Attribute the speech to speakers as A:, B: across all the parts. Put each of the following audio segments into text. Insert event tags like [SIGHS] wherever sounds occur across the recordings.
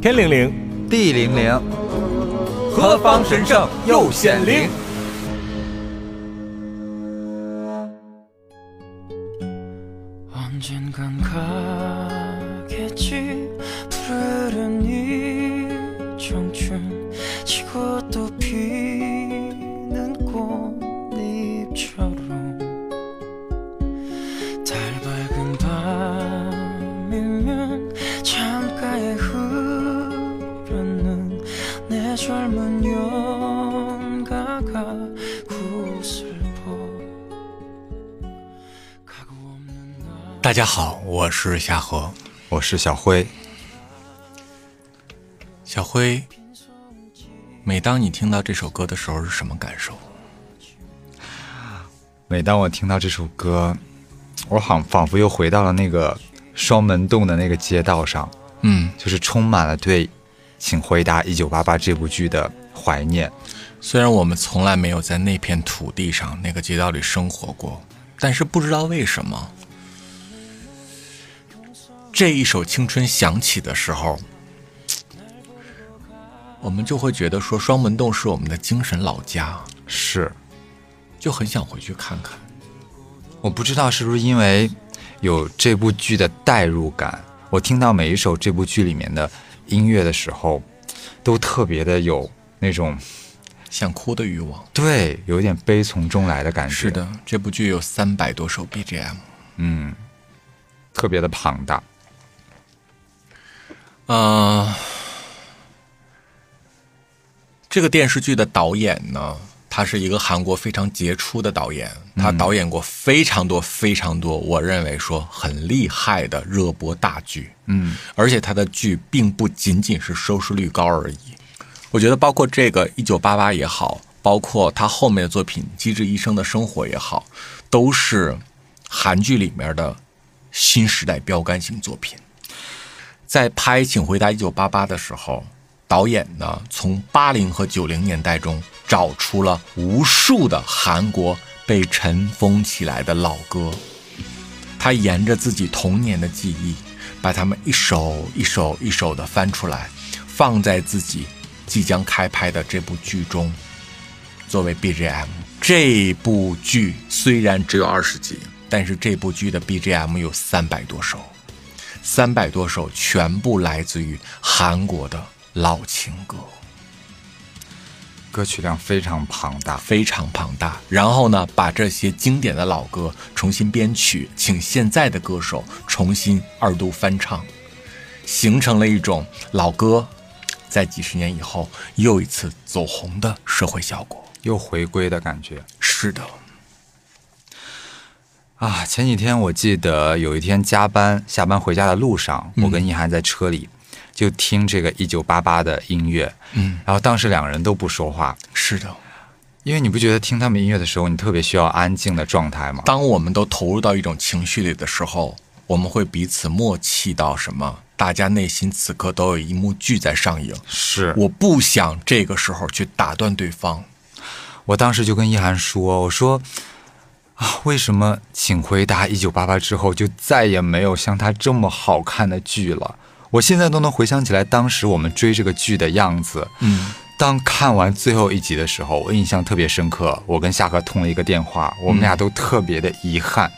A: 天灵灵，
B: 地灵灵，
A: 何方神圣又显灵？
C: 是
B: 小辉。
C: 小辉，每当你听到这首歌的时候是什么感受？
B: 每当我听到这首歌，我好仿佛又回到了那个双门洞的那个街道上，
C: 嗯，
B: 就是充满了对《请回答一九八八》这部剧的怀念。
C: 虽然我们从来没有在那片土地上、那个街道里生活过，但是不知道为什么，这一首青春响起的时候，我们就会觉得说双门洞是我们的精神老家，
B: 是，
C: 就很想回去看看。
B: 我不知道是不是因为有这部剧的代入感，我听到每一首这部剧里面的音乐的时候，都特别的有那种
C: 想哭的欲望。
B: 对，有一点悲从中来的感觉。
C: 是，的，这部剧有三百多首 BGM。
B: 嗯，特别的庞大。
C: 呃，这个电视剧的导演呢，他是一个韩国非常杰出的导演，他导演过非常多非常多，我认为说很厉害的热播大剧。
B: 嗯，
C: 而且他的剧并不仅仅是收视率高而已。我觉得包括这个《一九八八》也好，包括他后面的作品《机智医生的生活》也好，都是韩剧里面的新时代标杆性作品。在拍《请回答一九八八》的时候，导演呢从八零和九零年代中找出了无数的韩国被尘封起来的老歌，他沿着自己童年的记忆，把它们一首一首一首的翻出来，放在自己即将开拍的这部剧中，作为 BGM。这部剧虽然只有二十集，但是这部剧的 BGM 有三百多首。三百多首全部来自于韩国的老情歌，
B: 歌曲量非常庞大。
C: 非常庞大。然后呢，把这些经典的老歌重新编曲，请现在的歌手重新二度翻唱，形成了一种老歌在几十年以后又一次走红的社会效果。
B: 又回归的感觉
C: 是的，
B: 啊！前几天我记得有一天加班，下班回家的路上，我跟一涵在车里就听这个一九八八的音乐，
C: 嗯，
B: 然后当时两个人都不说话，
C: 是的。
B: 因为你不觉得听他们音乐的时候，你特别需要安静的状态吗？
C: 当我们都投入到一种情绪里的时候，我们会彼此默契到什么？大家内心此刻都有一幕剧在上映。
B: 是
C: 我不想这个时候去打断对方。
B: 我当时就跟一涵说：“我说啊，为什么《请回答一九八八》之后就再也没有像它这么好看的剧了？我现在都能回想起来当时我们追这个剧的样子。
C: 嗯，
B: 当看完最后一集的时候，我印象特别深刻。我跟夏荷通了一个电话，我们俩都特别的遗憾。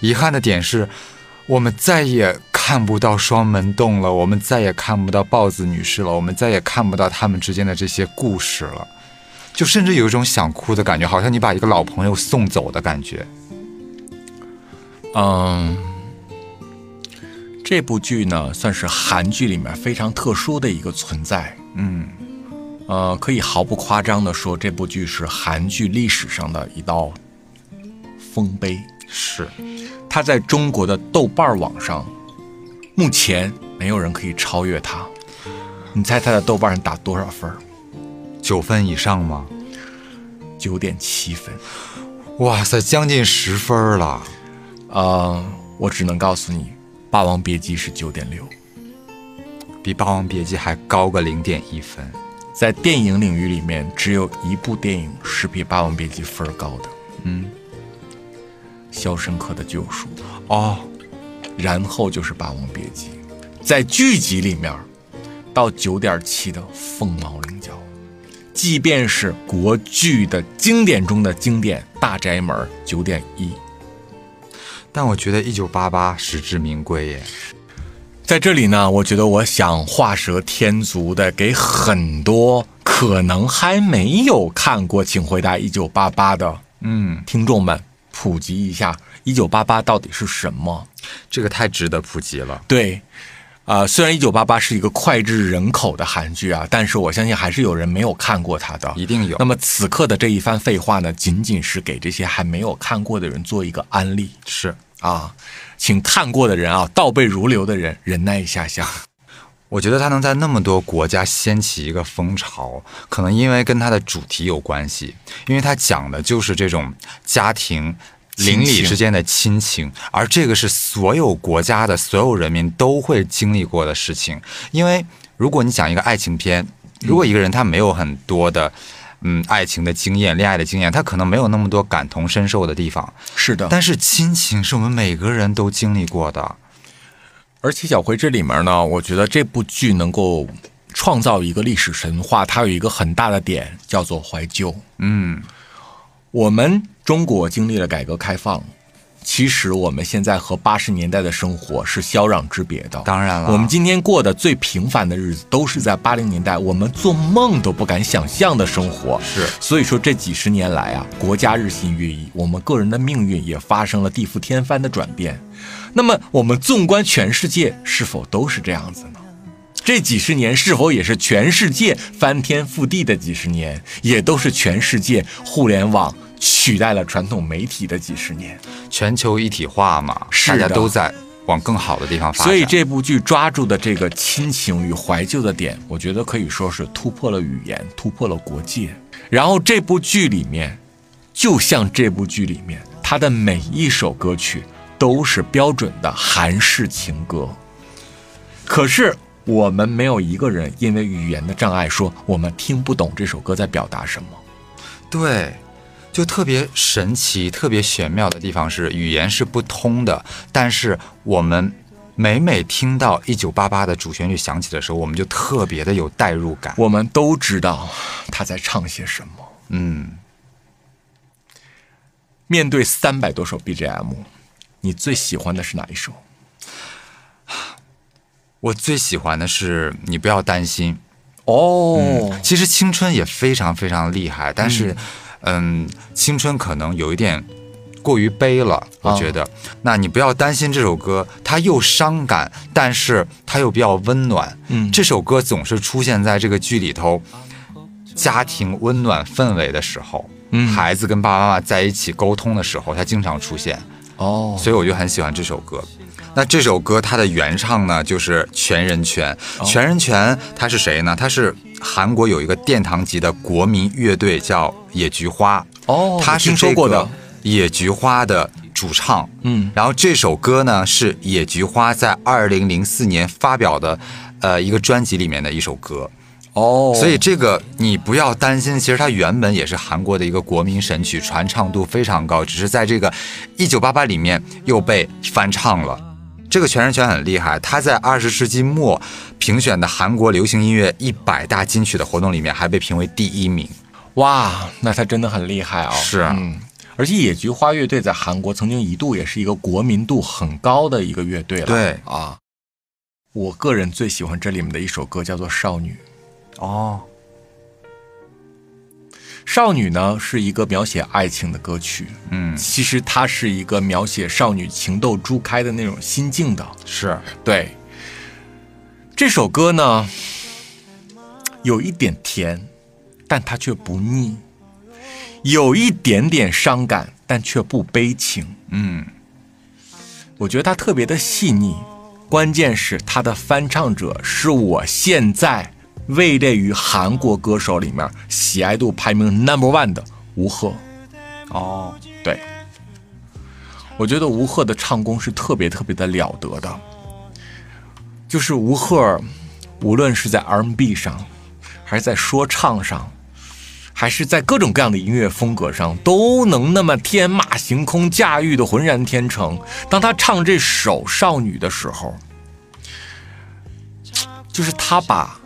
B: 遗憾的点是，我们再也看不到双门洞了，我们再也看不到豹子女士了，我们再也看不到他们之间的这些故事了。就甚至有一种想哭的感觉，好像你把一个老朋友送走的感觉。
C: 嗯，这部剧呢，算是韩剧里面非常特殊的一个存在。
B: 嗯，
C: 呃，可以毫不夸张的说，这部剧是韩剧历史上的一道丰碑。
B: 是
C: 它在中国的豆瓣网上，目前没有人可以超越它。你猜它在豆瓣上打多少分儿？
B: 九分以上吗？
C: 九点七分。
B: 哇塞，将近十分了。
C: 呃，我只能告诉你，《霸王别姬》是九点六。
B: 比《霸王别姬》还高个零点一分。
C: 在电影领域里面，只有一部电影是比《霸王别姬》分儿高的，
B: 嗯，《
C: 肖申克的救赎》，
B: 哦，
C: 然后就是《霸王别姬》。在剧集里面，到九点七的凤毛麟角。即便是国剧的经典中的经典，《大宅门》九点一，
B: 但我觉得一九八八实至名归耶。
C: 在这里呢，我觉得我想画蛇添足的，给很多可能还没有看过《请回答一九八八》的
B: 嗯，
C: 听众们普及一下一九八八到底是什么。
B: 这个太值得普及了。
C: 对，啊、虽然一九八八是一个脍炙人口的韩剧啊，但是我相信还是有人没有看过它的。
B: 一定有
C: 那么此刻的这一番废话呢，仅仅是给这些还没有看过的人做一个安利
B: 是，
C: 啊，请看过的人啊，倒背如流的人忍耐一下下。
B: 我觉得它能在那么多国家掀起一个风潮，可能因为跟它的主题有关系，因为它讲的就是这种家庭。邻里之间的亲情，而这个是所有国家的所有人民都会经历过的事情。因为如果你讲一个爱情片，如果一个人他没有很多的嗯爱情的经验、恋爱的经验，他可能没有那么多感同身受的地方。
C: 是的，
B: 但是亲情是我们每个人都经历过的。
C: 而且小辉这里面呢，我觉得这部剧能够创造一个历史神话，它有一个很大的点叫做怀旧。
B: 嗯，
C: 我们中国经历了改革开放，其实我们现在和八十年代的生活是霄壤之别的。
B: 当然了，
C: 我们今天过的最平凡的日子，都是在八零年代我们做梦都不敢想象的生活。
B: 是
C: 所以说这几十年来啊，国家日新月异，我们个人的命运也发生了地覆天翻的转变。那么我们纵观全世界，是否都是这样子呢？这几十年是否也是全世界翻天覆地的几十年，也都是全世界互联网取代了传统媒体的几十年？
B: 全球一体化嘛，大家都在往更好的地方发展。
C: 所以这部剧抓住的这个亲情与怀旧的点，我觉得可以说是突破了语言，突破了国界。然后这部剧里面，就像这部剧里面，它的每一首歌曲都是标准的韩式情歌。可是我们没有一个人因为语言的障碍说我们听不懂这首歌在表达什么。
B: 对，就特别神奇、特别玄妙的地方是，语言是不通的，但是我们每每听到《一九八八》的主旋律响起的时候，我们就特别的有代入感。
C: 我们都知道他在唱些什么。
B: 嗯，
C: 面对三百多首 BGM，你最喜欢的是哪一首？
B: 我最喜欢的是你不要担心。
C: 哦，
B: 其实青春也非常非常厉害，但是，嗯，青春可能有一点过于悲了，我觉得。那你不要担心这首歌，它又伤感，但是它又比较温暖。
C: 嗯
B: 这首歌总是出现在这个剧里头，家庭温暖氛围的时候，
C: 嗯
B: 孩子跟爸爸妈妈在一起沟通的时候，它经常出现。
C: 哦，
B: 所以我就很喜欢这首歌。那这首歌它的原唱呢，就是全人权。
C: 哦
B: 全人权他是谁呢？他是韩国有一个殿堂级的国民乐队，叫野菊花。
C: 哦
B: 他是
C: 听说过的
B: 这个野菊花的主唱。
C: 嗯
B: 然后这首歌呢，是野菊花在二零零四年发表的，呃，一个专辑里面的一首歌。
C: 哦，
B: 所以这个你不要担心，其实它原本也是韩国的一个国民神曲，传唱度非常高，只是在这个一九八八里面又被翻唱了。这个全人权很厉害，他在二十世纪末评选的韩国流行音乐一百大金曲的活动里面还被评为第一名。
C: 哇，那他真的很厉害哦。
B: 是啊
C: 嗯，而且野菊花乐队在韩国曾经一度也是一个国民度很高的一个乐队了。
B: 对
C: 啊，我个人最喜欢这里面的一首歌叫做《少女》。
B: 哦，
C: 少女呢是一个描写爱情的歌曲，
B: 嗯，
C: 其实它是一个描写少女情窦初开的那种心境的。
B: 是，
C: 对，这首歌呢有一点甜，但它却不腻；有一点点伤感，但却不悲情。
B: 嗯，
C: 我觉得它特别的细腻，关键是它的翻唱者是我现在位列于韩国歌手里面喜爱度排名 number one 的吴赫。
B: 哦，
C: 对，我觉得吴赫的唱功是特别特别的了得的，就是吴赫，无论是在 R&B 上，还是在说唱上，还是在各种各样的音乐风格上，都能那么天马行空、驾驭的浑然天成。当他唱这首《少女》的时候，就是他把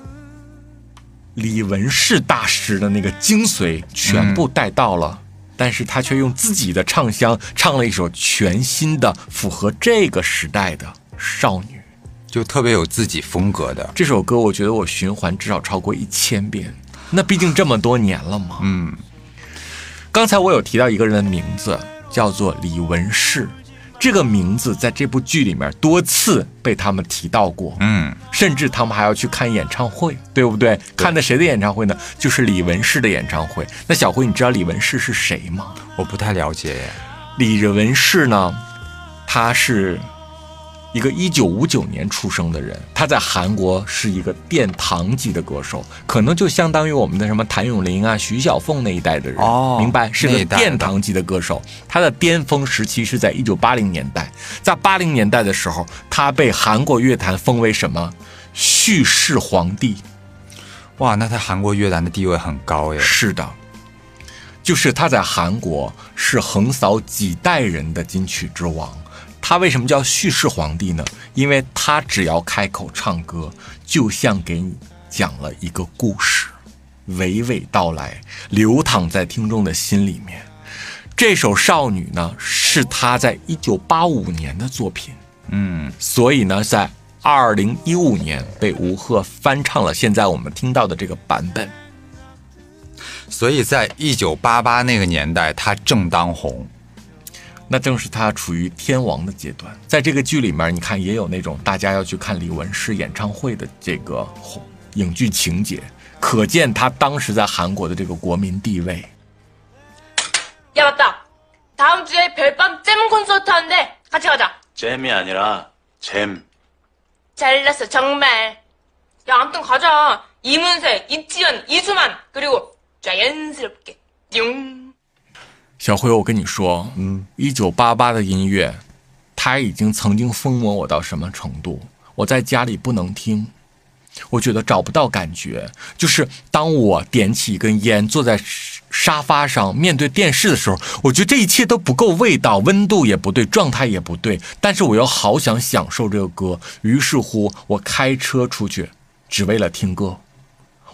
C: 李文世大师的那个精髓全部带到了，但是他却用自己的唱腔唱了一首全新的、符合这个时代的少女。
B: 就特别有自己风格的。
C: 这首歌，我觉得我循环至少超过一千遍。那毕竟这么多年了嘛。
B: 嗯，
C: 刚才我有提到一个人的名字，叫做李文世。这个名字在这部剧里面多次被他们提到过，
B: 嗯，
C: 甚至他们还要去看演唱会，对不对？看的谁的演唱会呢？就是李文世的演唱会。那小辉，你知道李文世是谁吗？
B: 我不太了解耶。
C: 李文世呢，他是一个一九五九年出生的人，他在韩国是一个殿堂级的歌手，可能就相当于我们的什么谭咏麟啊、徐小凤那一代的人，
B: 哦
C: 明白？是个殿堂级的歌手。他的巅峰时期是在一九八零年代，在八零年代的时候，他被韩国乐坛封为什么？叙事皇帝。
B: 哇，那他韩国乐坛的地位很高耶。
C: 是的，就是他在韩国是横扫几代人的金曲之王。他为什么叫叙事皇帝呢？因为他只要开口唱歌，就像给你讲了一个故事，娓娓道来，流淌在听众的心里面。这首《少女》呢，是他在一九八五年的作品，
B: 嗯，
C: 所以呢，在二零一五年被吴赫翻唱了现在我们听到的这个版本。
B: 所以在一九八八那个年代，他正当红。
C: 那正是他处于天王的阶段。在这个剧里面，你看也有那种大家要去看李文世演唱会的这个影剧情节，可见他当时在韩国的这个国民地位。
D: 야 맞다. 다음 주에 별밤 잼 콘서트 하는데 같이 가자.
E: 잼이 아니라 잼.
D: 잘났어 정말. 야 아무튼 가자. 이문세, 이치현, 이수만 그리고 자연스럽게 띵.
C: 小辉，我跟你说，嗯，一九八八的音乐，它已经曾经疯魔我到什么程度？我在家里不能听，我觉得找不到感觉。就是当我点起一根烟，坐在沙发上面对电视的时候，我觉得这一切都不够味道，温度也不对，状态也不对。但是我又好想享受这个歌，于是乎我开车出去，只为了听歌。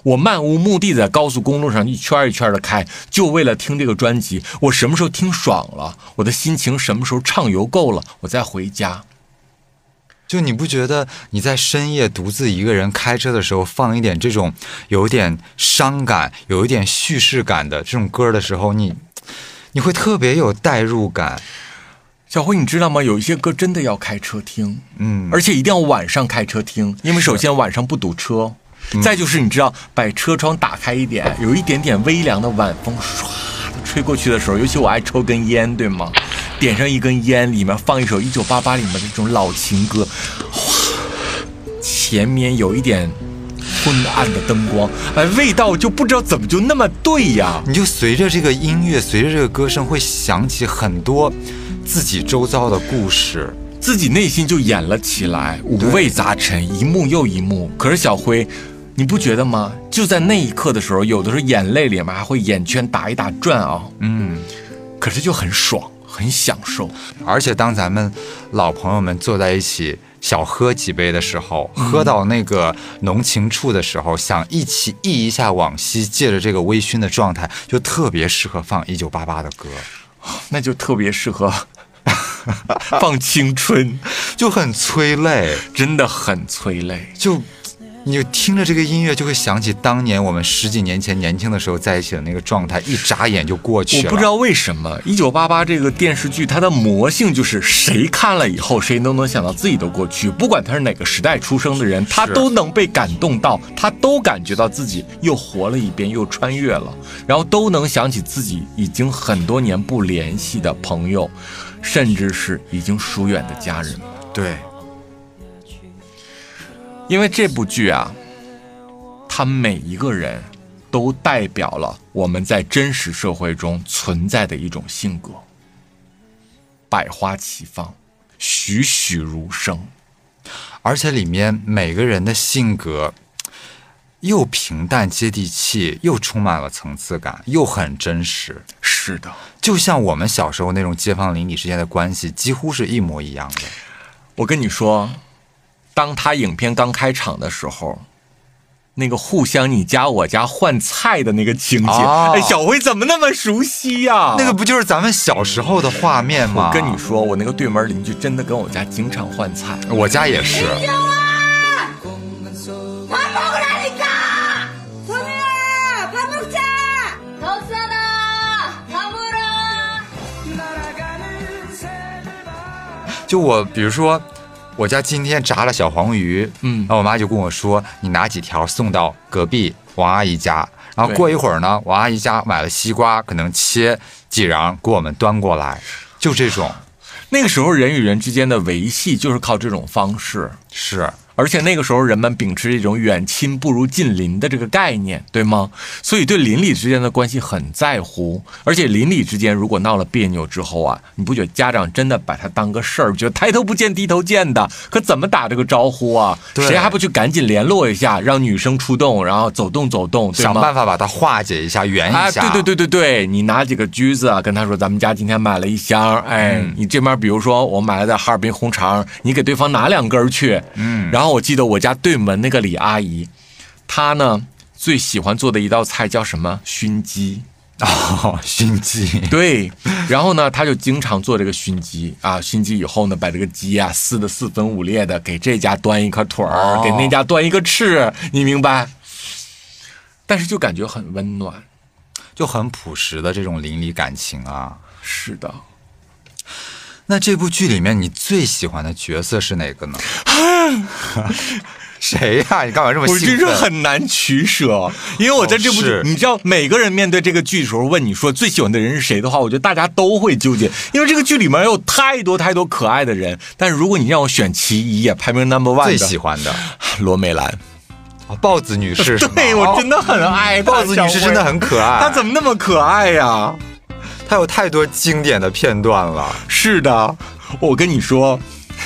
C: 我漫无目的在高速公路上一圈一圈的开，就为了听这个专辑。我什么时候听爽了，我的心情什么时候畅游够了，我再回家。
B: 就你不觉得你在深夜独自一个人开车的时候，放一点这种有点伤感、有一点叙事感的这种歌的时候，你你会特别有代入感。
C: 小辉，你知道吗？有一些歌真的要开车听，
B: 嗯，
C: 而且一定要晚上开车听，因为首先晚上不堵车，再就是你知道，把车窗打开一点，有一点点微凉的晚风唰的吹过去的时候，尤其我爱抽根烟，对吗？点上一根烟，里面放一首一九八八里面的这种老情歌，哗，前面有一点昏暗的灯光，哎，味道就不知道怎么就那么对呀。
B: 你就随着这个音乐，随着这个歌声，会想起很多自己周遭的故事。
C: 自己内心就演了起来，五味杂陈，一幕又一幕。可是小辉，你不觉得吗？就在那一刻的时候，有的时候眼泪里面还会眼圈打一打转啊，
B: 嗯，
C: 可是就很爽，很享受。
B: 而且当咱们老朋友们坐在一起小喝几杯的时候，喝到那个浓情处的时候，想一起忆一下往昔，借着这个微醺的状态，就特别适合放一九八八的歌，[LAUGHS]
C: 那就特别适合 [LAUGHS] 放青春，[LAUGHS]
B: 就很催泪。
C: 真的很催泪。
B: 就你就听着这个音乐，就会想起当年我们十几年前年轻的时候在一起的那个状态，一眨眼就过去了。
C: 我不知道为什么《一九八八》这个电视剧，它的魔性就是谁看了以后，谁都能想到自己的过去，不管他是哪个时代出生的人，他都能被感动到，他都感觉到自己又活了一遍，又穿越了，然后都能想起自己已经很多年不联系的朋友，甚至是已经疏远的家人。
B: 对，
C: 因为这部剧啊，他每一个人都代表了我们在真实社会中存在的一种性格，百花齐放，栩栩如生。
B: 而且里面每个人的性格又平淡接地气，又充满了层次感，又很真实。
C: 是的，
B: 就像我们小时候那种街坊邻里之间的关系，几乎是一模一样的。
C: 我跟你说，当他影片刚开场的时候，那个互相你家我家换菜的那个情
B: 景，
C: 哎，小辉怎么那么熟悉呀？
B: 那个不就是咱们小时候的画面吗？
C: 我跟你说，我那个对门邻居真的跟我家经常换菜，
B: 我家也是。就我比如说。我家今天炸了小黄鱼，
C: 嗯。
B: 然后我妈就跟我说，你拿几条送到隔壁王阿姨家，然后过一会儿呢，王阿姨家买了西瓜，可能切几瓤给我们端过来，就这种，
C: 那个时候人与人之间的维系就是靠这种方式。
B: 是
C: 而且那个时候人们秉持一种远亲不如近邻的这个概念，对吗？所以对邻里之间的关系很在乎。而且邻里之间如果闹了别扭之后啊，你不觉得家长真的把它当个事儿，觉得抬头不见低头见的？可怎么打这个招呼啊？谁还不去赶紧联络一下，让女生出动，然后走动走动，对吗？
B: 想办法把它化解一下，圆
C: 哎，
B: 一下。
C: 对对对对对，你拿几个橘子啊，跟他说咱们家今天买了一箱，哎，
B: 嗯
C: 你这边比如说我买了点哈尔滨红肠，你给对方拿两根去，
B: 嗯
C: 然后我记得我家对门那个李阿姨，她呢最喜欢做的一道菜叫什么熏鸡，
B: 哦，熏鸡，
C: 对，然后呢，她就经常做这个熏鸡啊，熏鸡以后呢，把这个鸡啊撕的四分五裂的，给这家端一颗腿儿，
B: 哦
C: 给那家端一个翅，你明白？但是就感觉很温暖。
B: 就很朴实的这种邻里感情啊。
C: 是的。
B: 那这部剧里面你最喜欢的角色是哪个呢？[LAUGHS] 谁呀、你干嘛这么
C: 我真是？很难取舍，因为我在这部剧，
B: 哦
C: 你知道，每个人面对这个剧的时候，问你说最喜欢的人是谁的话，我觉得大家都会纠结，因为这个剧里面有太多太多可爱的人。但是如果你让我选其一啊，排名 number one
B: 最喜欢的
C: 罗美兰，
B: 哦豹子女士？[LAUGHS]
C: 对我真
B: 的、
C: 很爱她
B: 豹子女士真的，很可爱。
C: 她怎么那么可爱呀、
B: 她有太多经典的片段了。
C: 是的，我跟你说，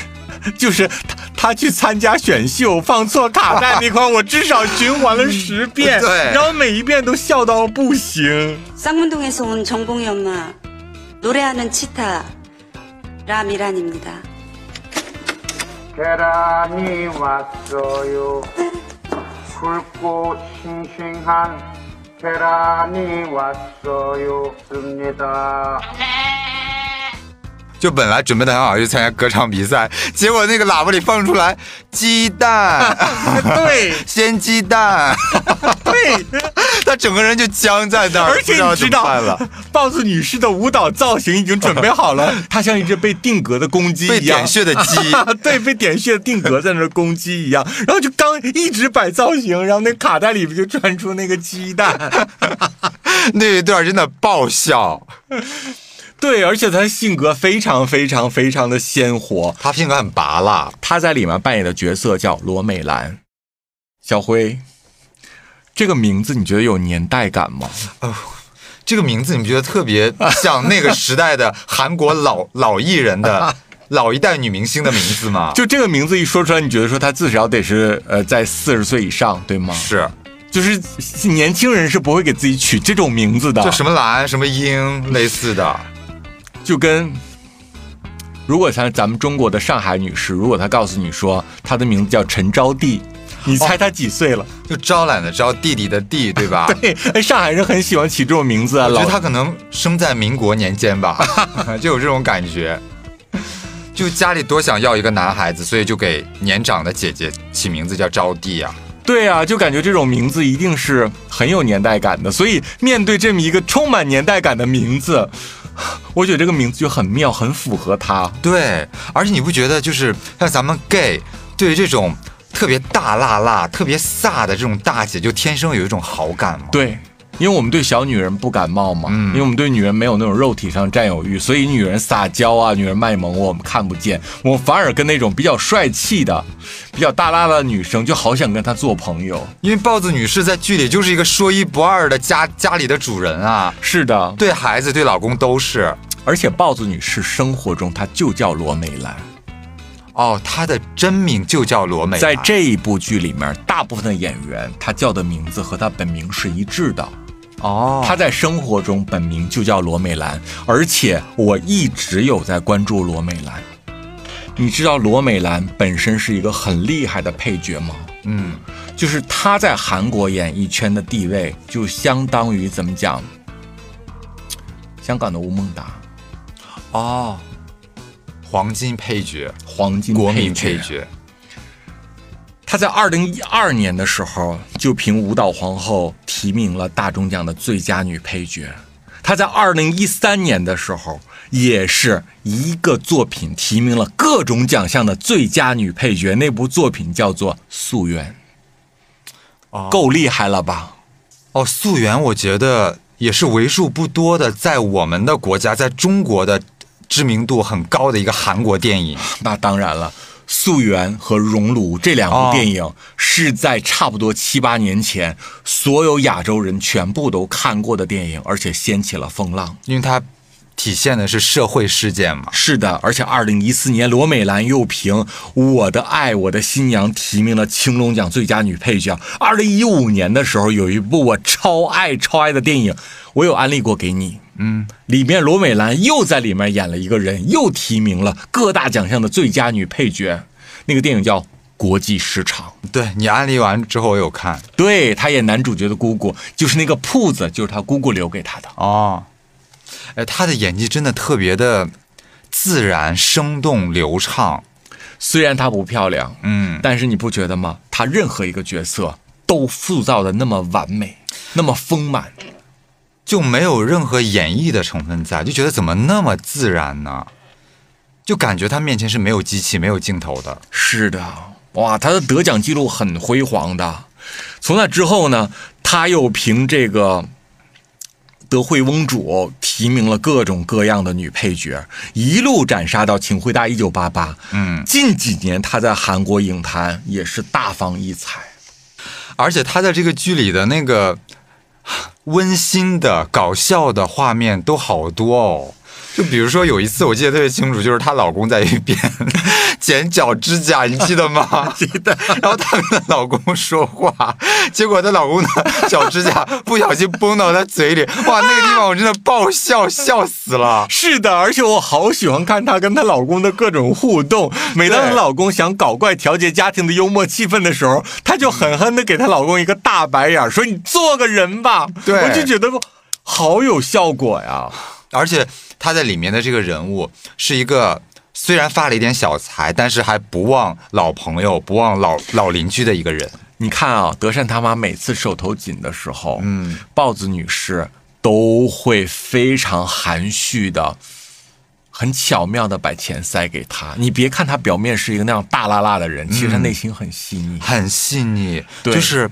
C: [LAUGHS] 就是他他去参加选秀放错卡带那块儿，我至少循环了十遍，
B: 对[LAUGHS]
C: 然后每一遍都笑到不行。
F: 쌍문동에서 온 정봉이 엄마 노래하는 치타 라미란입니다.
G: 계란이 왔어요. 굵고 싱싱한 계란이 왔어요. 씁니다.
B: 就本来准备的很好去参加歌唱比赛，结果那个喇叭里放出来鸡蛋，[LAUGHS]
C: 对。
B: 鲜鸡蛋，[LAUGHS]
C: 对，[LAUGHS]
B: 他整个人就僵在那儿，
C: 而且你知道豹子女士的舞蹈造型已经准备好了，她像一只被定格的公鸡
B: 被
C: 一样，
B: 点穴的鸡。
C: 对，被点穴定格在那儿公鸡一样，然后就刚一直摆造型，然后那卡带里面就传出那个鸡蛋。
B: 那一段真的爆笑。
C: 对，而且他性格非常非常非常的鲜活。
B: 他性格很拔辣，
C: 他在里面扮演的角色叫罗美兰。小辉，这个名字你觉得有年代感吗？
B: 哦这个名字你不觉得特别 [LAUGHS] 像那个时代的韩国老老艺人的 [LAUGHS] 老一代女明星的名字吗？
C: 就这个名字一说出来，你觉得说他至少得是呃在四十岁以上，对吗？
B: 是，
C: 就是年轻人是不会给自己取这种名字的，
B: 就什么兰什么英类似的。
C: 就跟如果像咱们中国的上海女士，如果她告诉你说她的名字叫陈招娣，你猜她几岁了？
B: 就招揽的招，弟弟的弟，对吧？[LAUGHS]
C: 对，哎，上海人很喜欢起这种名字啊。老
B: 我觉得他可能生在民国年间吧，[LAUGHS] 就有这种感觉。就家里多想要一个男孩子，所以就给年长的姐姐起名字叫招娣啊。
C: 对啊，就感觉这种名字一定是很有年代感的。所以面对这么一个充满年代感的名字，[LAUGHS] 我觉得这个名字就很妙，很符合他。
B: 对，而且你不觉得就是像咱们 gay 对于这种特别大辣辣、特别飒的这种大姐，就天生有一种好感吗？
C: 对，因为我们对小女人不感冒嘛，
B: 嗯
C: 因为我们对女人没有那种肉体上占有欲，所以女人撒娇啊，女人卖萌我们看不见，我们反而跟那种比较帅气的、比较大拉拉的女生就好想跟她做朋友。
B: 因为豹子女士在剧里就是一个说一不二的家家里的主人啊，
C: 是的，
B: 对孩子、对老公都是。
C: 而且豹子女士生活中她就叫罗美兰。
B: 哦，她的真名就叫罗美。
C: 在这一部剧里面，大部分的演员她叫的名字和她本名是一致的。
B: 哦，
C: 他在生活中本名就叫罗美兰，而且我一直有在关注罗美兰。你知道罗美兰本身是一个很厉害的配角吗？
B: 嗯，
C: 就是他在韩国演艺圈的地位，就相当于怎么讲？香港的吴孟达，
B: 哦，黄金配角，
C: 黄金
B: 国民
C: 配
B: 配角，
C: 他在二零一二年的时候就凭《舞蹈皇后》提名了大钟奖的最佳女配角。他在二零一三年的时候也是一个作品提名了各种奖项的最佳女配角，那部作品叫做《素媛》，
B: 哦
C: 够厉害了吧？
B: 哦，素媛，我觉得也是为数不多的，在我们的国家，在中国的知名度很高的一个韩国电影。[LAUGHS]
C: 那当然了，《素媛》和《熔炉》这两
B: 哦
C: 部电影是在差不多七八年前，所有亚洲人全部都看过的电影，而且掀起了风浪。
B: 因为它体现的是社会事件嘛。
C: 是的，而且二零一四年，罗美兰又凭《我的爱我的新娘》提名了青龙奖最佳女配角。二零一五年的时候，有一部我超爱超爱的电影，我有安利过给你。嗯，里面罗美兰又在里面演了一个人，又提名了各大奖项的最佳女配角。那个电影叫《国际市场》，
B: 对你安利完之后，我有看。
C: 对她演男主角的姑姑，就是那个铺子，就是她姑姑留给她的。
B: 哦，哎，他的演技真的特别的自然、生动、流畅。
C: 虽然她不漂亮，
B: 嗯，
C: 但是你不觉得吗？她任何一个角色都塑造的那么完美，那么丰满。
B: 就没有任何演绎的成分在，就觉得怎么那么自然呢？就感觉他面前是没有机器、没有镜头的。
C: 是的，哇，他的得奖记录很辉煌的。从那之后呢，他又凭这个德惠翁主提名了各种各样的女配角，一路斩杀到《请回答一九八八》。
B: 嗯，
C: 近几年他在韩国影坛也是大放异彩。
B: 而且他在这个剧里的那个温馨的、搞笑的画面都好多哦。就比如说有一次我记得特别清楚，就是她老公在一边剪脚指甲，你记得吗？[LAUGHS] 记得。[LAUGHS] 然后她跟她老公说话，结果她老公的脚指甲不小心崩到她嘴里，哇，那个地方我真的爆笑，笑死了。
C: 是的，而且我好喜欢看她跟她老公的各种互动。每当她老公想搞怪调节家庭的幽默气氛的时候，她就狠狠的给她老公一个大白眼，说：“你做个人吧。”
B: 对
C: 我就觉得好有效果呀。
B: 而且她在里面的这个人物是一个虽然发了一点小财，但是还不忘老朋友、不忘老老邻居的一个人。
C: 你看啊，德善他妈每次手头紧的时候，
B: 嗯，
C: 豹子女士都会非常含蓄的。很巧妙的把钱塞给他，你别看他表面是一个那样大辣辣的人，其实他内心很细腻。
B: 很细腻，
C: 对
B: 就是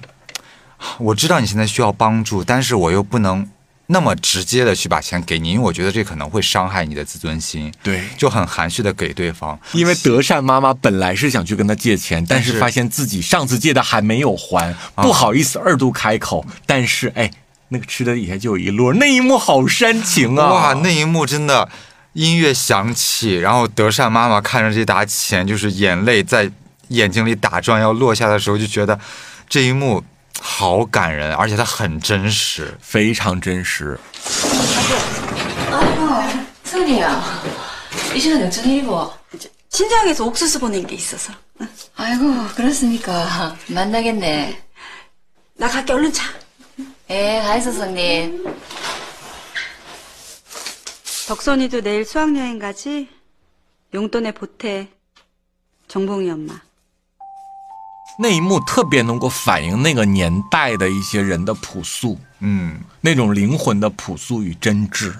B: 我知道你现在需要帮助，但是我又不能那么直接的去把钱给你，因为我觉得这可能会伤害你的自尊心。
C: 对
B: 就很含蓄的给对方。
C: 因为德善妈妈本来是想去跟他借钱，但是
B: 是
C: 发现自己上次借的还没有还，不好意思二度开口。但是哎，那个吃的底下就有一摞，那一幕好煽情啊！
B: 哇，那一幕真的，音乐响起，然后德善妈妈看着这沓钱，就是眼泪在眼睛里打转要落下的时候，就觉得这一幕 好感人，而且它很真实。
C: 非常真实。
H: 승리야, 이 시간에 어쩐 일이고?
F: 친정에서 옥수수 보낸 게 있어서.
H: 아이고, 그렇습니까. 만나겠네.
F: 나 갈게 얼른 자.
H: 예, 가있어, 성님.
F: 덕선이도 내일 수학여행 가지? 용돈에 보태. 정봉이 엄마.
C: 那一幕特别能够反映那个年代的一些人的朴素，
B: 嗯，
C: 那种灵魂的朴素与真挚。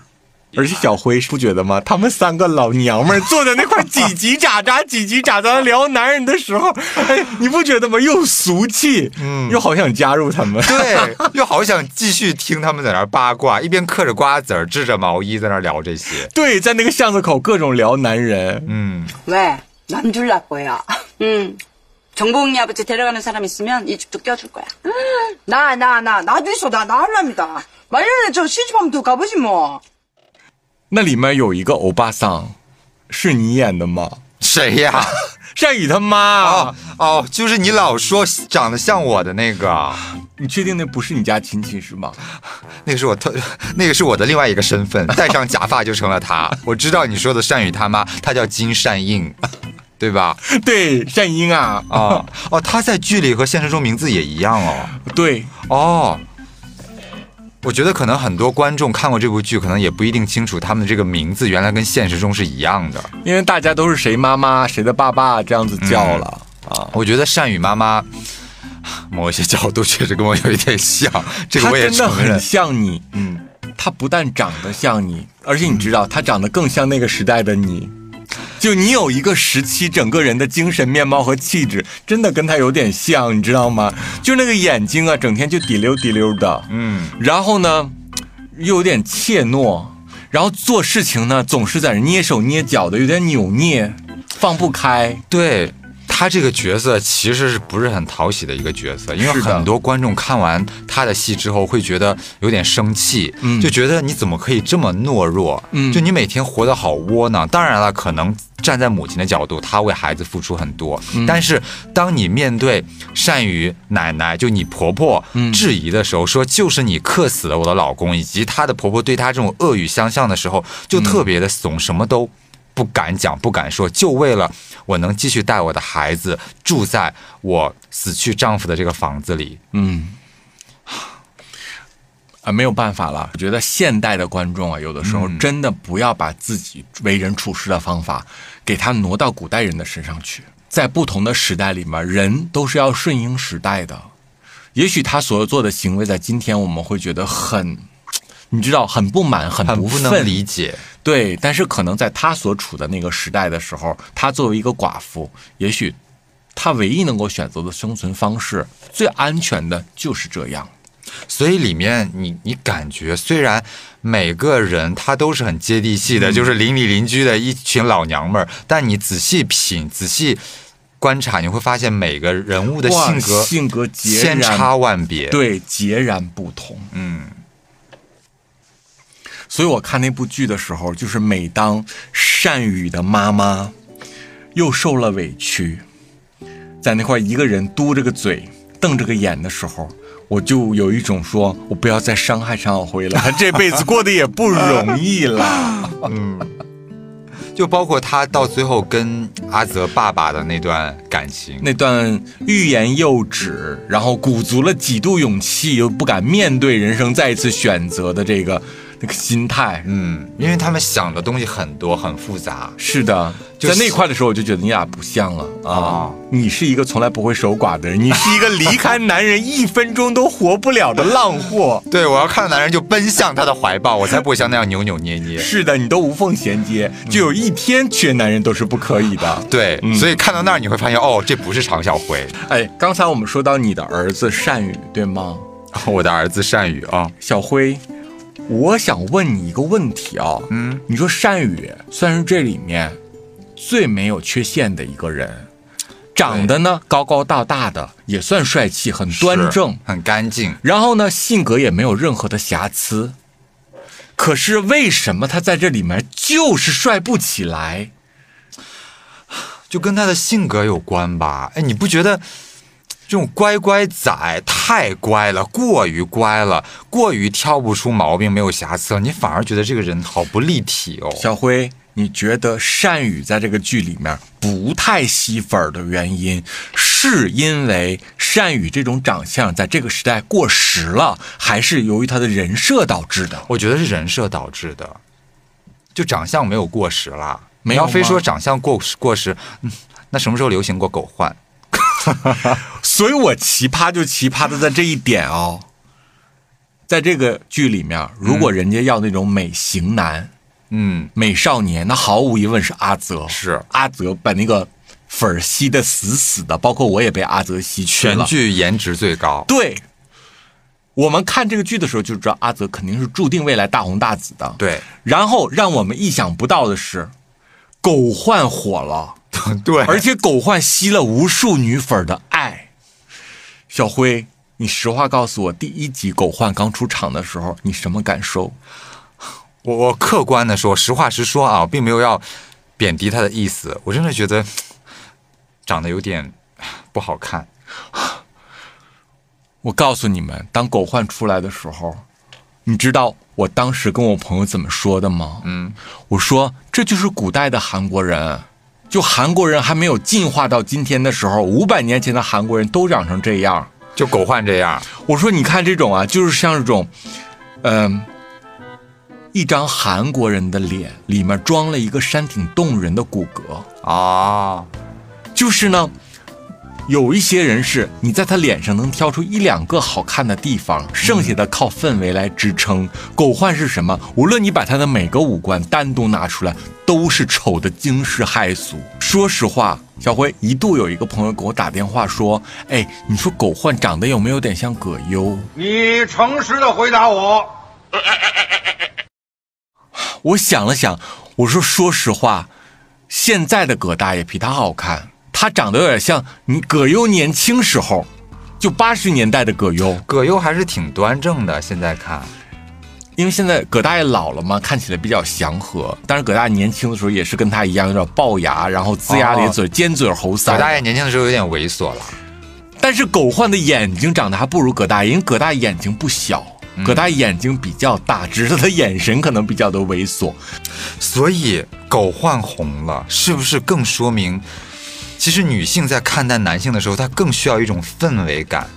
C: 而且小辉不觉得吗？他们三个老娘们儿坐在那块叽叽喳喳、叽叽喳喳地聊男人的时候，哎，[LAUGHS] 你不觉得吗？又俗气，嗯，又好想加入他们。
B: 对，[LAUGHS] 又好想继续听他们在那儿八卦，一边嗑着瓜子儿，织着毛衣在那儿聊这些。
C: 对，在那个巷子口各种聊男人。
B: 嗯，
I: 왜? 남줄 날 거야.
F: 응. 정봉이 아버지 데려가는 사람 있으면 이 집도 껴줄 거야. [GASPS]
I: 나, 나, 나, 나도 있어. 나, 나 할랍니다. 말년에 저 시집하면 더 가보지 뭐.
C: 那里面有一个欧巴桑，是你演的吗？
B: 谁呀？
C: 善宇他妈
B: 哦。哦，就是你老说长得像我的那个，[GASPS]
C: 你确定那不是你家亲戚是吗？[SIGHS]
B: 那个是我特，[LAUGHS] 那个是我的另外一个身份，戴上假发就成了他。我知道你说的善宇他妈，他叫金善映。 对吧？
C: 对，善英啊，
B: 啊 [LAUGHS] 哦，他在剧里和现实中名字也一样哦。
C: 对，
B: 哦，我觉得可能很多观众看过这部剧，可能也不一定清楚他们的这个名字原来跟现实中是一样的。
C: 因为大家都是谁妈妈谁的爸爸这样子叫了、啊。
B: 我觉得善宇妈妈 [SIGHS] 某一些角度确实跟我有一点像，[LAUGHS] 这个我也
C: 真的很
B: 承认。
C: 像你，
B: 嗯，
C: 她不但长得像你，而且你知道，她长得更像那个时代的你。就你有一个时期，整个人的精神面貌和气质，真的跟他有点像，你知道吗？就那个眼睛啊，整天就滴溜滴溜的，
B: 嗯，
C: 然后呢，又有点怯懦，然后做事情呢，总是在那捏手捏脚的，有点扭捏，放不开。
B: 对。他这个角色其实是不是很讨喜的一个角色？因为很多观众看完他的戏之后会觉得有点生气，
C: 嗯
B: 就觉得你怎么可以这么懦弱？
C: 嗯
B: 就你每天活得好窝囊。当然了，可能站在母亲的角度，她为孩子付出很多，
C: 嗯
B: 但是当你面对善于奶奶，就你婆婆
C: 嗯
B: 质疑的时候，说就是你克死了我的老公，以及她的婆婆对她这种恶语相向的时候，就特别的怂，什么都。不敢讲，不敢说，就为了我能继续带我的孩子住在我死去丈夫的这个房子里。
C: 嗯，啊，没有办法了。我觉得现代的观众啊，有的时候真的不要把自己为人处事的方法给他挪到古代人的身上去。在不同的时代里面，人都是要顺应时代的。也许他所做的行为，在今天我们会觉得很，你知道，很不满，很不
B: 不能
C: 忿
B: 理解。
C: 对，但是可能在他所处的那个时代的时候，他作为一个寡妇，也许他唯一能够选择的生存方式，最安全的就是这样。
B: 所以里面你你感觉，虽然每个人他都是很接地气的，就是邻里邻居的一群老娘们儿，但你仔细品、仔细观察，你会发现每个人物的性格
C: 性格截
B: 千差万别。，
C: 对，截然不同。
B: 嗯，
C: 所以我看那部剧的时候，就是每当善宇的妈妈又受了委屈，在那块一个人嘟着个嘴、瞪着个眼的时候，我就有一种说，我不要再伤害常小辉了，他 [LAUGHS] 这辈子过得也不容易了。[LAUGHS]
B: 就包括他到最后跟阿泽爸爸的那段感情，
C: 那段欲言又止，然后鼓足了几度勇气，又不敢面对人生再一次选择的这个那个心态，
B: 嗯，因为他们想的东西很多，很复杂。
C: 是的，
B: 就是
C: 在那块的时候，我就觉得你俩不像了啊！
B: 啊
C: 你是一个从来不会守寡的人，你是一个离开男人一分钟都活不了的浪货。[LAUGHS]
B: 对，我要看到男人就奔向他的怀抱，我才不会像那样扭扭捏捏。
C: 是的，你都无缝衔接，就有一天缺男人都是不可以的。[LAUGHS]
B: 对，
C: 嗯
B: 所以看到那儿你会发现，哦，这不是常小辉，
C: 哎，刚才我们说到你的儿子善宇，对吗？[LAUGHS]
B: 我的儿子善宇啊，
C: 小辉，我想问你一个问题啊，
B: 嗯，
C: 你说善宇算是这里面最没有缺陷的一个人，长得呢高高大大的，也算帅气，很端正，
B: 很干净。
C: 然后呢性格也没有任何的瑕疵。可是为什么他在这里面就是帅不起来？
B: 就跟他的性格有关吧？哎，你不觉得这种乖乖仔太乖了，过于乖了，过于挑不出毛病，没有瑕疵了，你反而觉得这个人好不立体哦。
C: 小辉，你觉得善宇在这个剧里面不太吸粉儿的原因，是因为善宇这种长相在这个时代过时了，还是由于他的人设导致的？
B: 我觉得是人设导致的，就长相没有过时啦。
C: 没有
B: 你要非说长相过时过时，嗯，那什么时候流行过狗焕？[LAUGHS]
C: 所以我奇葩就奇葩的在这一点哦，在这个剧里面，如果人家要那种美型男、
B: 嗯，
C: 美少年，那毫无疑问是阿泽。
B: 是
C: 阿泽把那个粉儿吸的死死的，包括我也被阿泽吸去了。
B: 全剧颜值最高。
C: 对，我们看这个剧的时候就知道阿泽肯定是注定未来大红大紫的。，
B: 对
C: 然后让我们意想不到的是，狗焕火了，
B: 对，
C: 而且狗焕吸了无数女粉的爱。小辉，你实话告诉我，第一集狗焕刚出场的时候，你什么感受？
B: 我我客观的说，实话实说啊，并没有要贬低他的意思。我真的觉得长得有点不好看。
C: 我告诉你们，当狗焕出来的时候，你知道我当时跟我朋友怎么说的吗？
B: 嗯，
C: 我说这就是古代的韩国人，就韩国人还没有进化到今天的时候，五百年前的韩国人都长成这样。
B: 就狗焕这样，
C: 我说你看这种啊，就是像这种，嗯、一张韩国人的脸里面装了一个山顶洞人的骨骼。
B: 啊，
C: 就是呢，有一些人是你在他脸上能挑出一两个好看的地方，剩下的靠氛围来支撑。狗焕是什么？无论你把他的每个五官单独拿出来，都是丑的惊世骇俗。说实话，小辉一度有一个朋友给我打电话说：“哎，你说狗焕长得有没有点像葛优？”
G: 你诚实的回答我。
C: 我想了想，我说说实话，现在的葛大爷比他好看，他长得有点像你葛优年轻时候，就八十年代的葛优。
B: 葛优还是挺端正的，现在看。
C: 因为现在葛大爷老了嘛，看起来比较祥和。但是葛大爷年轻的时候也是跟他一样，有点龅牙，然后龇牙咧嘴、尖嘴猴腮。
B: 葛大爷年轻的时候有点猥琐了，
C: 但是狗焕的眼睛长得还不如葛大爷，因为葛大爷眼睛不小，葛大爷眼睛比较大，只是他的眼神可能比较的猥琐。
B: 所以狗焕红了，是不是更说明，其实女性在看待男性的时候，她更需要一种氛围感，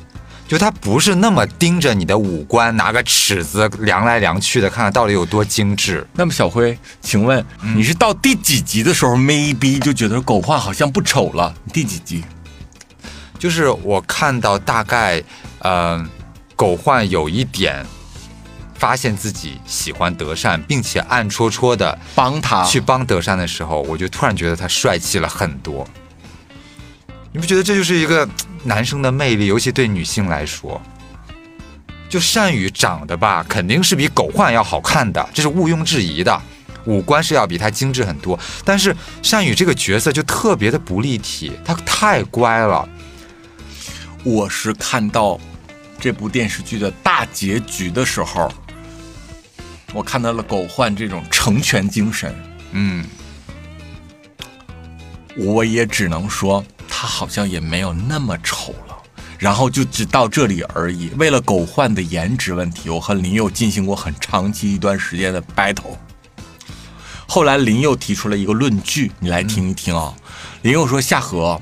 B: 就她不是那么盯着你的五官，拿个尺子量来量去的，看看到底有多精致。
C: 那么小辉，请问、你是到第几集的时候，maybe 就觉得狗焕好像不丑了？第几集？
B: 就是我看到大概，呃，狗焕有一点发现自己喜欢德善，并且暗戳戳的
C: 帮他
B: 去帮德善的时候，我就突然觉得他帅气了很多。你不觉得这就是一个男生的魅力，尤其对女性来说？就善宇长得吧，肯定是比狗焕要好看的，这是毋庸置疑的。五官是要比他精致很多，但是善宇这个角色就特别的不立体，他太乖了。
C: 我是看到这部电视剧的大结局的时候，我看到了狗焕这种成全精神，
B: 嗯，
C: 我也只能说他好像也没有那么丑了。然后就只到这里而已。为了狗焕的颜值问题，我和林佑进行过很长期一段时间的 battle。后来林佑提出了一个论据，你来听一听啊、林佑说：“夏荷，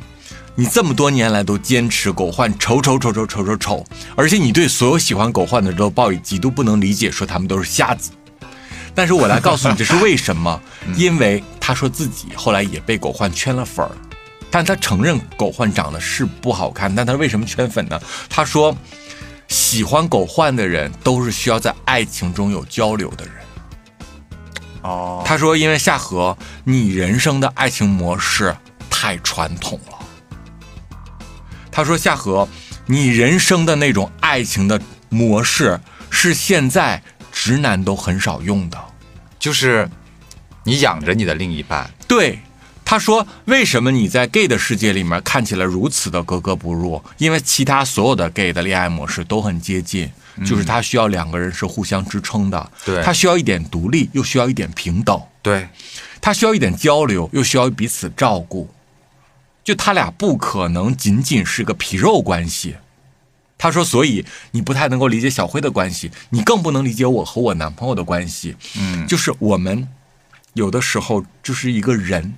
C: 你这么多年来都坚持狗焕丑丑丑丑丑丑丑，而且你对所有喜欢狗焕的都抱以极度不能理解，说他们都是瞎子。但是我来告诉你这是为什么，因为他说自己后来也被狗焕圈了粉儿，但他承认狗焕长得是不好看，但他为什么圈粉呢？他说，喜欢狗焕的人都是需要在爱情中有交流的人。
B: 哦，
C: 他说，因为夏荷，你人生的爱情模式太传统了。他说，夏荷，你人生的那种爱情的模式是现在直男都很少用的。
B: 就是你养着你的另一半，
C: 对，他说，为什么你在 gay 的世界里面看起来如此的格格不入？因为其他所有的 gay 的恋爱模式都很接近，就是他需要两个人是互相支撑的，
B: 对
C: 他需要一点独立，又需要一点平等，
B: 对，
C: 他需要一点交流，又需要彼此照顾，就他俩不可能仅仅是个皮肉关系。他说，所以你不太能够理解小辉的关系，你更不能理解我和我男朋友的关系。
B: 嗯，
C: 就是我们有的时候就是一个人，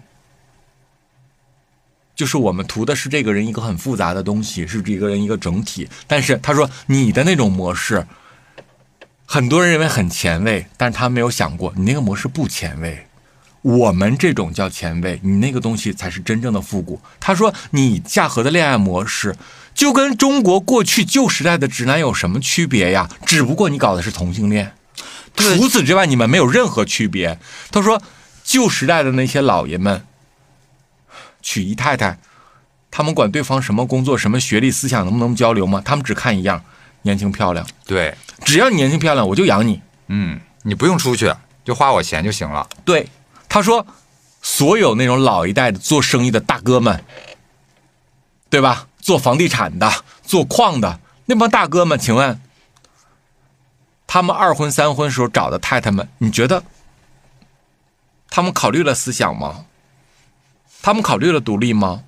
C: 就是我们图的是这个人一个很复杂的东西，是这个人一个整体。但是他说你的那种模式，很多人认为很前卫，但是他没有想过你那个模式不前卫。我们这种叫前卫，你那个东西才是真正的复古。他说你夏荷的恋爱模式就跟中国过去旧时代的直男有什么区别呀？只不过你搞的是同性恋。
B: 对
C: 除此之外，你们没有任何区别。他说，旧时代的那些老爷们娶姨太太，他们管对方什么工作、什么学历、思想能不能交流吗？他们只看一样，年轻漂亮。
B: 对，
C: 只要你年轻漂亮，我就养你。
B: 嗯，你不用出去，就花我钱就行了。
C: 对，他说，所有那种老一代的做生意的大哥们，对吧？做房地产的、做矿的那帮大哥们，请问，他们二婚三婚时候找的太太们，你觉得他们考虑了思想吗？他们考虑了独立吗？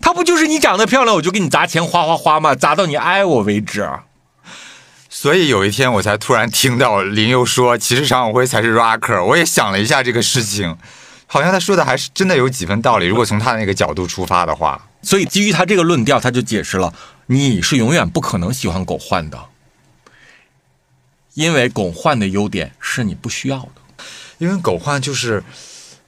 C: 他不就是你长得漂亮，我就给你砸钱花花花吗？砸到你爱我为止。
B: 所以有一天我才突然听到林佑说，其实常永辉才是 rocker，我也想了一下这个事情，好像他说的还是真的有几分道理。如果从他那个角度出发的话，
C: 所以基于他这个论调，他就解释了你是永远不可能喜欢狗焕的，因为狗焕的优点是你不需要的。
B: 因为狗焕就是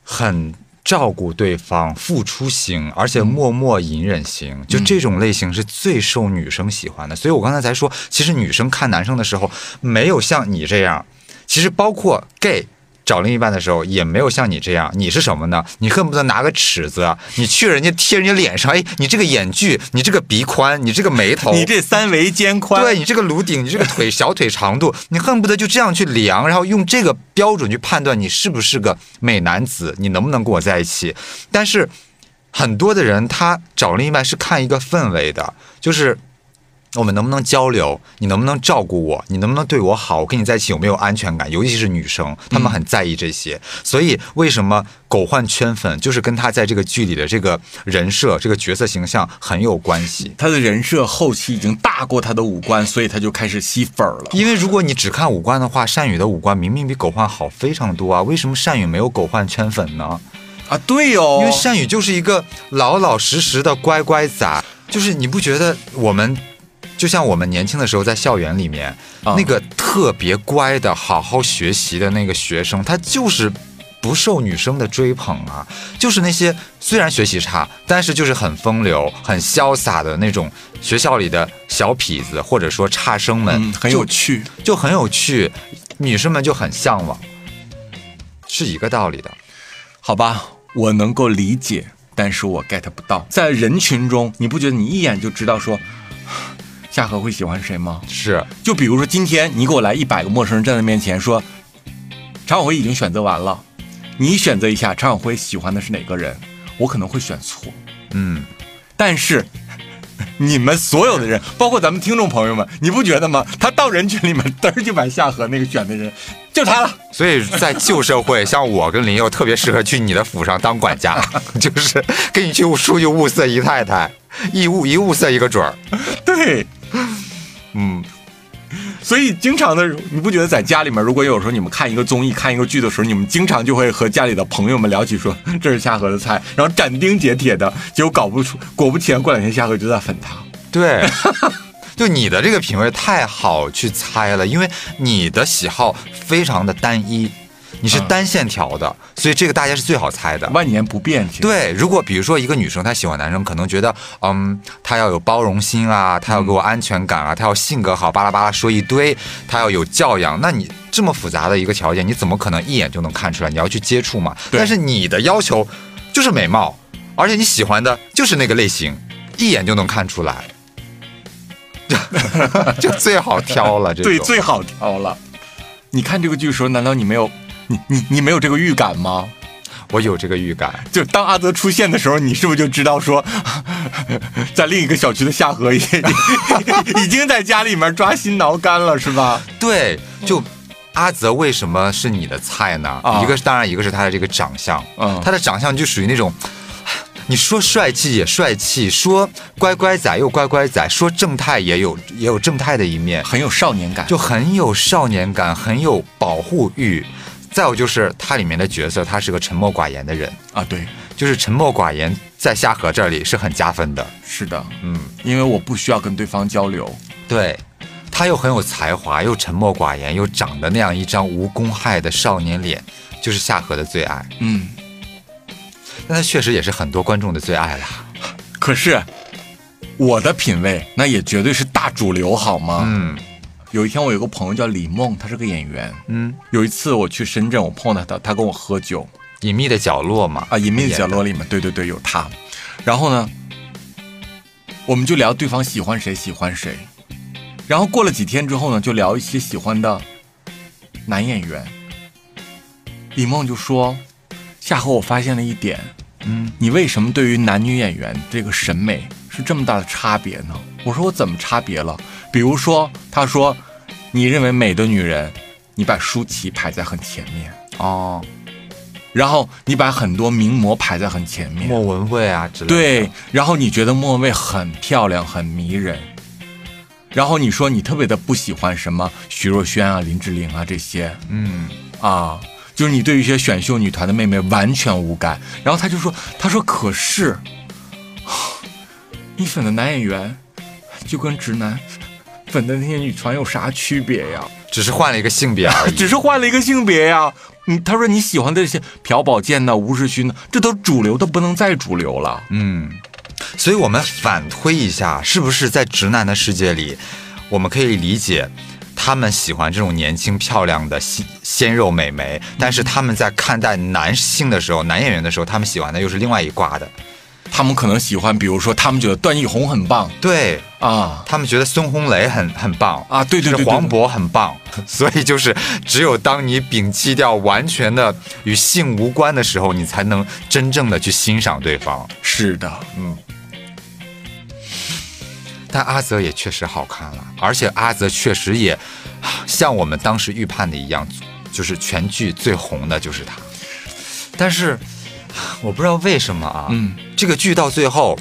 B: 很照顾对方、付出型，而且默默隐忍型，就这种类型是最受女生喜欢的。所以我刚才才说，其实女生看男生的时候，没有像你这样，其实包括 gay。找另一半的时候也没有像你这样，你是什么呢？你恨不得拿个尺子，你去人家贴人家脸上，哎，你这个眼距，你这个鼻宽，你这个眉头，
C: 你这三围肩宽，
B: 对你这个颅顶，你这个腿小腿长度，你恨不得就这样去量，然后用这个标准去判断你是不是个美男子，你能不能跟我在一起？但是很多的人他找另一半是看一个氛围的，就是。我们能不能交流？你能不能照顾我？你能不能对我好？我跟你在一起有没有安全感？尤其是女生，她们很在意这些。所以，为什么狗焕圈粉，就是跟他在这个剧里的这个人设、这个角色形象很有关系。
C: 他的人设后期已经大过他的五官，所以他就开始吸粉儿了。
B: 因为如果你只看五官的话，善宇的五官明明比狗焕好非常多啊，为什么善宇没有狗焕圈粉呢？
C: 啊，对哦，
B: 因为善宇就是一个老老实实的乖乖仔，就是你不觉得我们？就像我们年轻的时候在校园里面，那个特别乖的、好好学习的那个学生，他就是不受女生的追捧啊。就是那些虽然学习差，但是就是很风流、很潇洒的那种学校里的小痞子，或者说差生们，
C: 很有趣，
B: 就很有趣，女生们就很向往，是一个道理的。
C: 好吧，我能够理解，但是我 get 不到，在人群中，你不觉得你一眼就知道说？夏荷会喜欢谁吗？
B: 是，
C: 就比如说今天你给我来一百个陌生人站在面前说，常晓辉已经选择完了，你选择一下常晓辉喜欢的是哪个人？我可能会选错，
B: 嗯，
C: 但是 [LAUGHS] 你们所有的人，包括咱们听众朋友们，你不觉得吗？他到人群里面嘚儿就把夏荷那个选的人就他了。
B: 所以在旧社会，[LAUGHS] 像我跟林佑特别适合去你的府上当管家，[LAUGHS] 就是给你去出去物色姨太太，一物一物色一个准儿，
C: 对。[LAUGHS] 嗯，所以经常的，你不觉得在家里面，如果有时候你们看一个综艺、看一个剧的时候，你们经常就会和家里的朋友们聊起说这是夏荷的菜，然后斩钉截铁的，结果搞不出，果不其然，过两天夏荷就在粉他。
B: 对，就你的这个品味太好去猜了，因为你的喜好非常的单一。你是单线条的，所以这个大家是最好猜的，
C: 万年不变。
B: 对，如果比如说一个女生她喜欢男生，可能觉得，嗯，他要有包容心啊，他要给我安全感啊，他要性格好，巴拉巴拉说一堆，他要有教养。那你这么复杂的一个条件，你怎么可能一眼就能看出来？你要去接触嘛。但是你的要求就是美貌，而且你喜欢的就是那个类型，一眼就能看出来，[LAUGHS] 就最好挑了。这
C: 对，最好挑了。你看这个剧的时候，难道你没有？你你你没有这个预感吗？
B: 我有这个预感，
C: 就当阿泽出现的时候，你是不是就知道说，在另一个小区的夏荷已 [LAUGHS] 已经在家里面抓心挠肝了，是吧？
B: 对，就阿泽为什么是你的菜呢？一个是当然，一个是他的这个长相，嗯，他的长相就属于那种，你说帅气也帅气，说乖乖仔又乖乖仔，说正太也有也有正太的一面，
C: 很有少年感，
B: 就很有少年感，很有保护欲。再有就是他里面的角色，他是个沉默寡言的人
C: 啊，对，
B: 就是沉默寡言，在夏荷这里是很加分的。
C: 是的，嗯，因为我不需要跟对方交流。
B: 对，他又很有才华，又沉默寡言，又长得那样一张无公害的少年脸，就是夏荷的最爱。
C: 嗯，
B: 但他确实也是很多观众的最爱啦。
C: 可是我的品味那也绝对是大主流，好吗？
B: 嗯。
C: 有一天，我有个朋友叫李梦，他是个演员。嗯，有一次我去深圳，我碰到他，他跟我喝酒，《
B: 隐秘的角落》嘛，
C: 啊，《隐秘的角落》里面，对对对，有他。然后呢，我们就聊对方喜欢谁，喜欢谁。然后过了几天之后呢，就聊一些喜欢的男演员。李梦就说：“夏荷，我发现了一点，嗯，你为什么对于男女演员这个审美是这么大的差别呢？”我说：“我怎么差别了？”比如说，他说：“你认为美的女人，你把舒淇排在很前面
B: 哦，
C: 然后你把很多名模排在很前面，
B: 莫文蔚啊之类的。
C: 对，然后你觉得莫文蔚很漂亮，很迷人。然后你说你特别的不喜欢什么徐若瑄啊、林志玲啊这些，
B: 嗯
C: 啊，就是你对于一些选秀女团的妹妹完全无感。然后他就说，他说可是，你粉的男演员就跟直男粉的那些女团有啥区别呀？
B: 只是换了一个性别而已。[LAUGHS]
C: 只是换了一个性别呀。你他说你喜欢的这些朴宝剑呐、吴世勋呢，这都主流，的不能再主流了。
B: 嗯，所以我们反推一下，是不是在直男的世界里，我们可以理解他们喜欢这种年轻漂亮的鲜鲜肉美眉，但是他们在看待男性的时候，男演员的时候，他们喜欢的又是另外一挂的。
C: 他们可能喜欢，比如说他们觉得段奕宏很棒。
B: 对，
C: 啊。
B: 他们觉得孙红雷很很棒。
C: 啊，对对对
B: 黄渤很棒，[LAUGHS] 所以就是只有当你摒弃掉完全的与性无关的时候，你才能真正的去欣赏对方。
C: 是的，嗯。
B: 但阿泽也确实好看了，而且阿泽确实也像我们当时预判的一样，就是全剧最红的就是他。但是 [LAUGHS] 我不知道为什么啊，
C: 嗯
B: 这个剧到最后，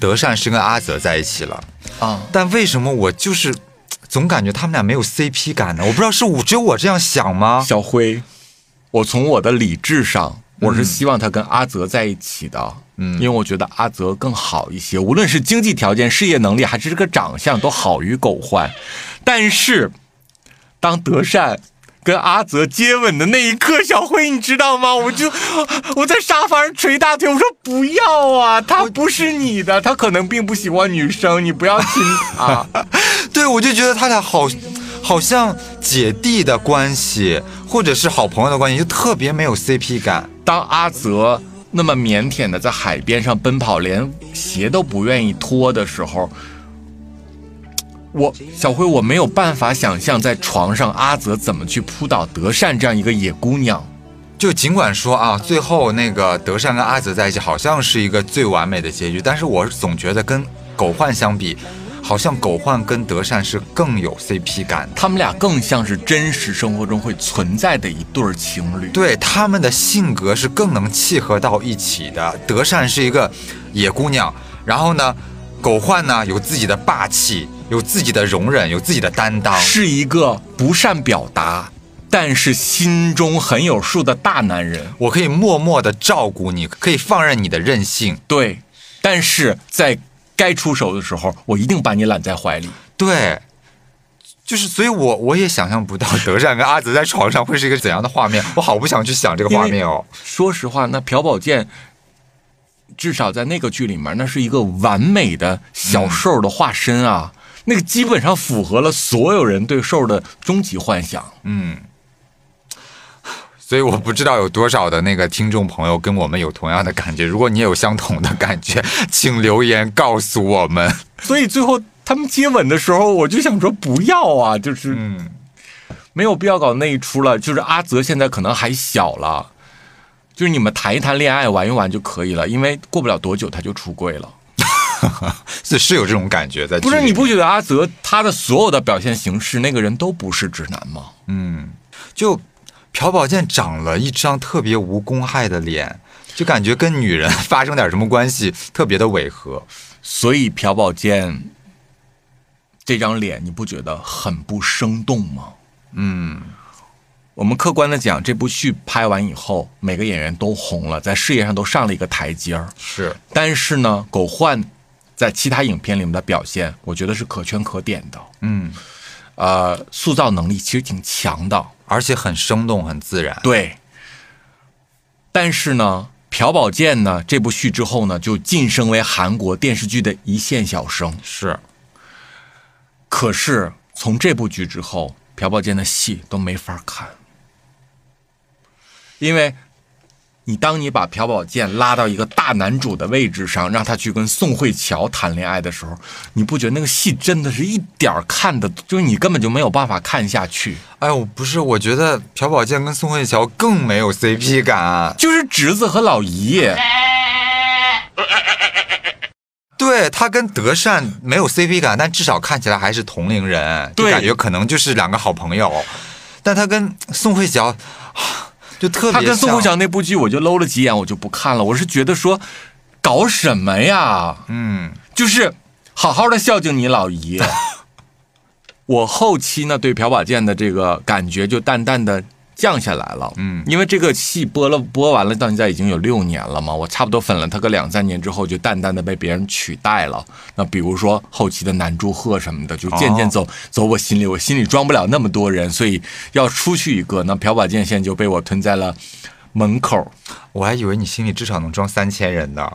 B: 德善是跟阿泽在一起了，
C: 啊，
B: 但为什么我就是 [TSK] 总感觉他们俩没有 CP 感呢？我不知道是我只有我这样想吗？
C: 小辉，我从我的理智上，我是希望他跟阿泽在一起的，
B: 嗯
C: 因为我觉得阿泽更好一些，无论是经济条件、事业能力，还是这个长相，都好于狗焕。但是，当德善跟阿泽接吻的那一刻，小辉，你知道吗？[LAUGHS] 我就我在沙发上捶大腿，我说不要啊，他不是你的，他可能并不喜欢女生，你不要亲他。[LAUGHS]
B: 对，我就觉得他俩好，好像姐弟的关系，或者是好朋友的关系，就特别没有 CP 感。
C: 当阿泽那么腼腆的在海边上奔跑，连鞋都不愿意脱的时候，我小辉我没有办法想象在床上阿泽怎么去扑倒德善这样一个野姑娘。
B: 就尽管说啊，最后那个德善跟阿泽在一起，好像是一个最完美的结局，但是我总觉得跟狗焕相比，好像狗焕跟德善是更有 CP 感。
C: 他们俩更像是真实生活中会存在的一对儿情侣。
B: 对他们的性格是更能契合到一起的。德善是一个野姑娘，然后呢，狗焕呢有自己的霸气，有自己的容忍，有自己的担当。
C: 是一个不善表达，但是心中很有数的大男人。
B: 我可以默默的照顾你，可以放任你的任性。
C: 对，但是在该出手的时候，我一定把你揽在怀里。
B: 对，就是，所以我我也想象不到德善跟阿泽在床上会是一个怎样的画面，我好不想去想这个画面哦。
C: 说实话，那朴宝剑至少在那个剧里面，那是一个完美的小受的化身啊，那个基本上符合了所有人对兽的终极幻想。
B: 嗯，所以我不知道有多少的那个听众朋友跟我们有同样的感觉。如果你也有相同的感觉，请留言告诉我们。
C: 所以最后他们接吻的时候，我就想说不要啊，就是
B: 嗯，
C: 没有必要搞那一出了。就是阿泽现在可能还小了，就是你们谈一谈恋爱，玩一玩就可以了，因为过不了多久他就出柜了。[LAUGHS]
B: 是是有这种感觉在。
C: 不是你不觉得阿泽他的所有的表现形式，那个人都不是直男吗？
B: 嗯，就朴宝剑长了一张特别无公害的脸，就感觉跟女人 [LAUGHS] 发生点什么关系特别的违和。
C: 所以朴宝剑这张脸，你不觉得很不生动吗？
B: 嗯，
C: 我们客观的讲，这部剧拍完以后，每个演员都红了，在事业上都上了一个台阶儿。
B: 是，
C: 但是呢，狗焕在其他影片里面的表现，我觉得是可圈可点的。
B: 嗯，
C: 呃，塑造能力其实挺强的，
B: 而且很生动，很自然。
C: 对。但是呢，朴宝剑呢，这部剧之后呢，就晋升为韩国电视剧的一线小生。
B: 是，
C: 可是从这部剧之后，朴宝剑的戏都没法看，因为你当你把朴宝剑拉到一个大男主的位置上，让他去跟宋慧乔谈恋爱的时候，你不觉得那个戏真的是一点儿看的，就是你根本就没有办法看下去，
B: 哎呦，不是，我觉得朴宝剑跟宋慧乔更没有 CP 感。
C: 就是侄子和老姨。
B: 对他跟德善没有 CP 感，但至少看起来还是同龄人，就
C: 对
B: 感觉可能就是两个好朋友。但他跟宋慧乔啊就特别
C: 他跟宋慧
B: 像
C: 乔那部剧，我就搂了几眼，我就不看了。我是觉得说，搞什么呀？
B: 嗯，
C: 就是好好的孝敬你老姨。[LAUGHS] 我后期呢对朴宝剑的这个感觉就淡淡的降下来了。
B: 嗯
C: 因为这个戏播了播完了，到现在已经有六年了嘛，我差不多粉了他个两三年之后，就淡淡的被别人取代了。那比如说后期的南柱赫什么的，就渐渐走、走我心里，我心里装不了那么多人，所以要出去一个。那朴宝剑现在就被我吞在了门口。
B: 我还以为你心里至少能装三千人呢。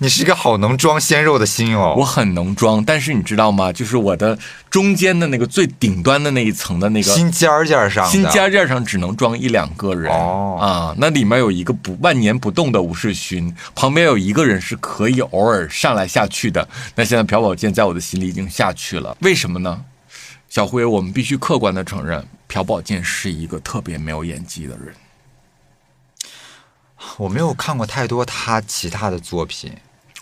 B: 你是一个好能装鲜肉的心哦。
C: 我很能装，但是你知道吗？就是我的中间的那个最顶端的那一层的那个
B: 心尖儿尖儿上，
C: 心尖儿尖儿上只能装一两个人
B: 哦
C: 啊，那里面有一个不万年不动的吴世勋，旁边有一个人是可以偶尔上来下去的。那现在朴宝剑在我的心里已经下去了，为什么呢？小辉，我们必须客观的承认，朴宝剑是一个特别没有演技的人。
B: 我没有看过太多他其他的作品。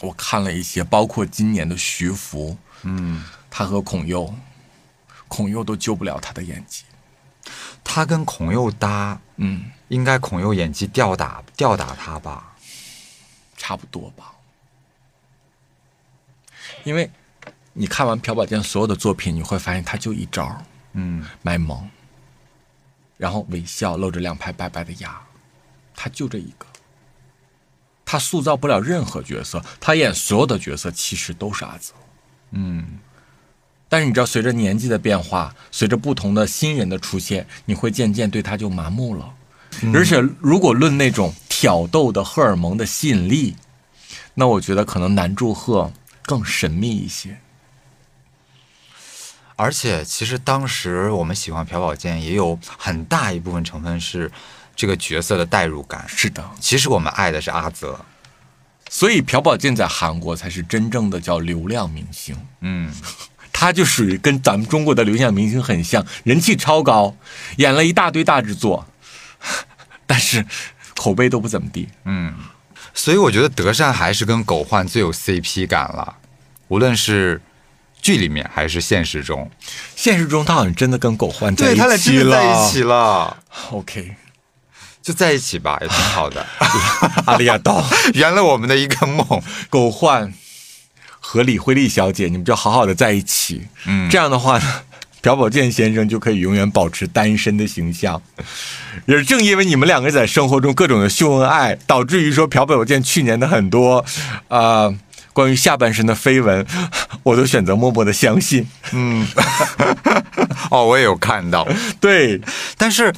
C: 我看了一些，包括今年的徐福，
B: 嗯，
C: 他和孔佑，孔佑都救不了他的演技。
B: 他跟孔佑搭，
C: 嗯，
B: 应该孔佑演技吊打吊打他吧？
C: 差不多吧。因为你看完朴宝剑所有的作品，你会发现他就一招，
B: 嗯，
C: 卖萌，然后微笑，露着两排白白的牙，他就这一个。他塑造不了任何角色，他演所有的角色其实都是阿泽。
B: 嗯，
C: 但是你知道，随着年纪的变化，随着不同的新人的出现，你会渐渐对他就麻木了。而且，如果论那种挑逗的荷尔蒙的吸引力，那我觉得可能南柱赫更神秘一些。
B: 而且其实当时我们喜欢朴宝剑，也有很大一部分成分是这个角色的代入感。
C: 是的，
B: 其实我们爱的是阿泽。
C: 所以朴宝剑在韩国才是真正的叫流量明星。
B: 嗯，[LAUGHS]
C: 他就属于跟咱们中国的流量明星很像，人气超高，演了一大堆大制作，[LAUGHS] 但是口碑都不怎么地。
B: 嗯，所以我觉得德善还是跟狗焕最有 CP 感了，无论是剧里面还是现实中。
C: 现实中他好像真的跟狗焕在一起了，
B: 对他俩真的在一起了。
C: OK，
B: 就在一起吧，[LAUGHS] 也挺好的。[LAUGHS]
C: 阿利亚道 [LAUGHS]
B: 圆了我们的一个梦。
C: 狗焕和李慧丽小姐，你们就好好的在一起。
B: 嗯，
C: 这样的话呢，朴宝剑先生就可以永远保持单身的形象。也正因为你们两个在生活中各种的秀恩爱，导致于说朴宝剑去年的很多啊、呃关于下半身的绯闻，我都选择默默的相信。
B: 嗯，哦，我也有看到。
C: 对，
B: 但是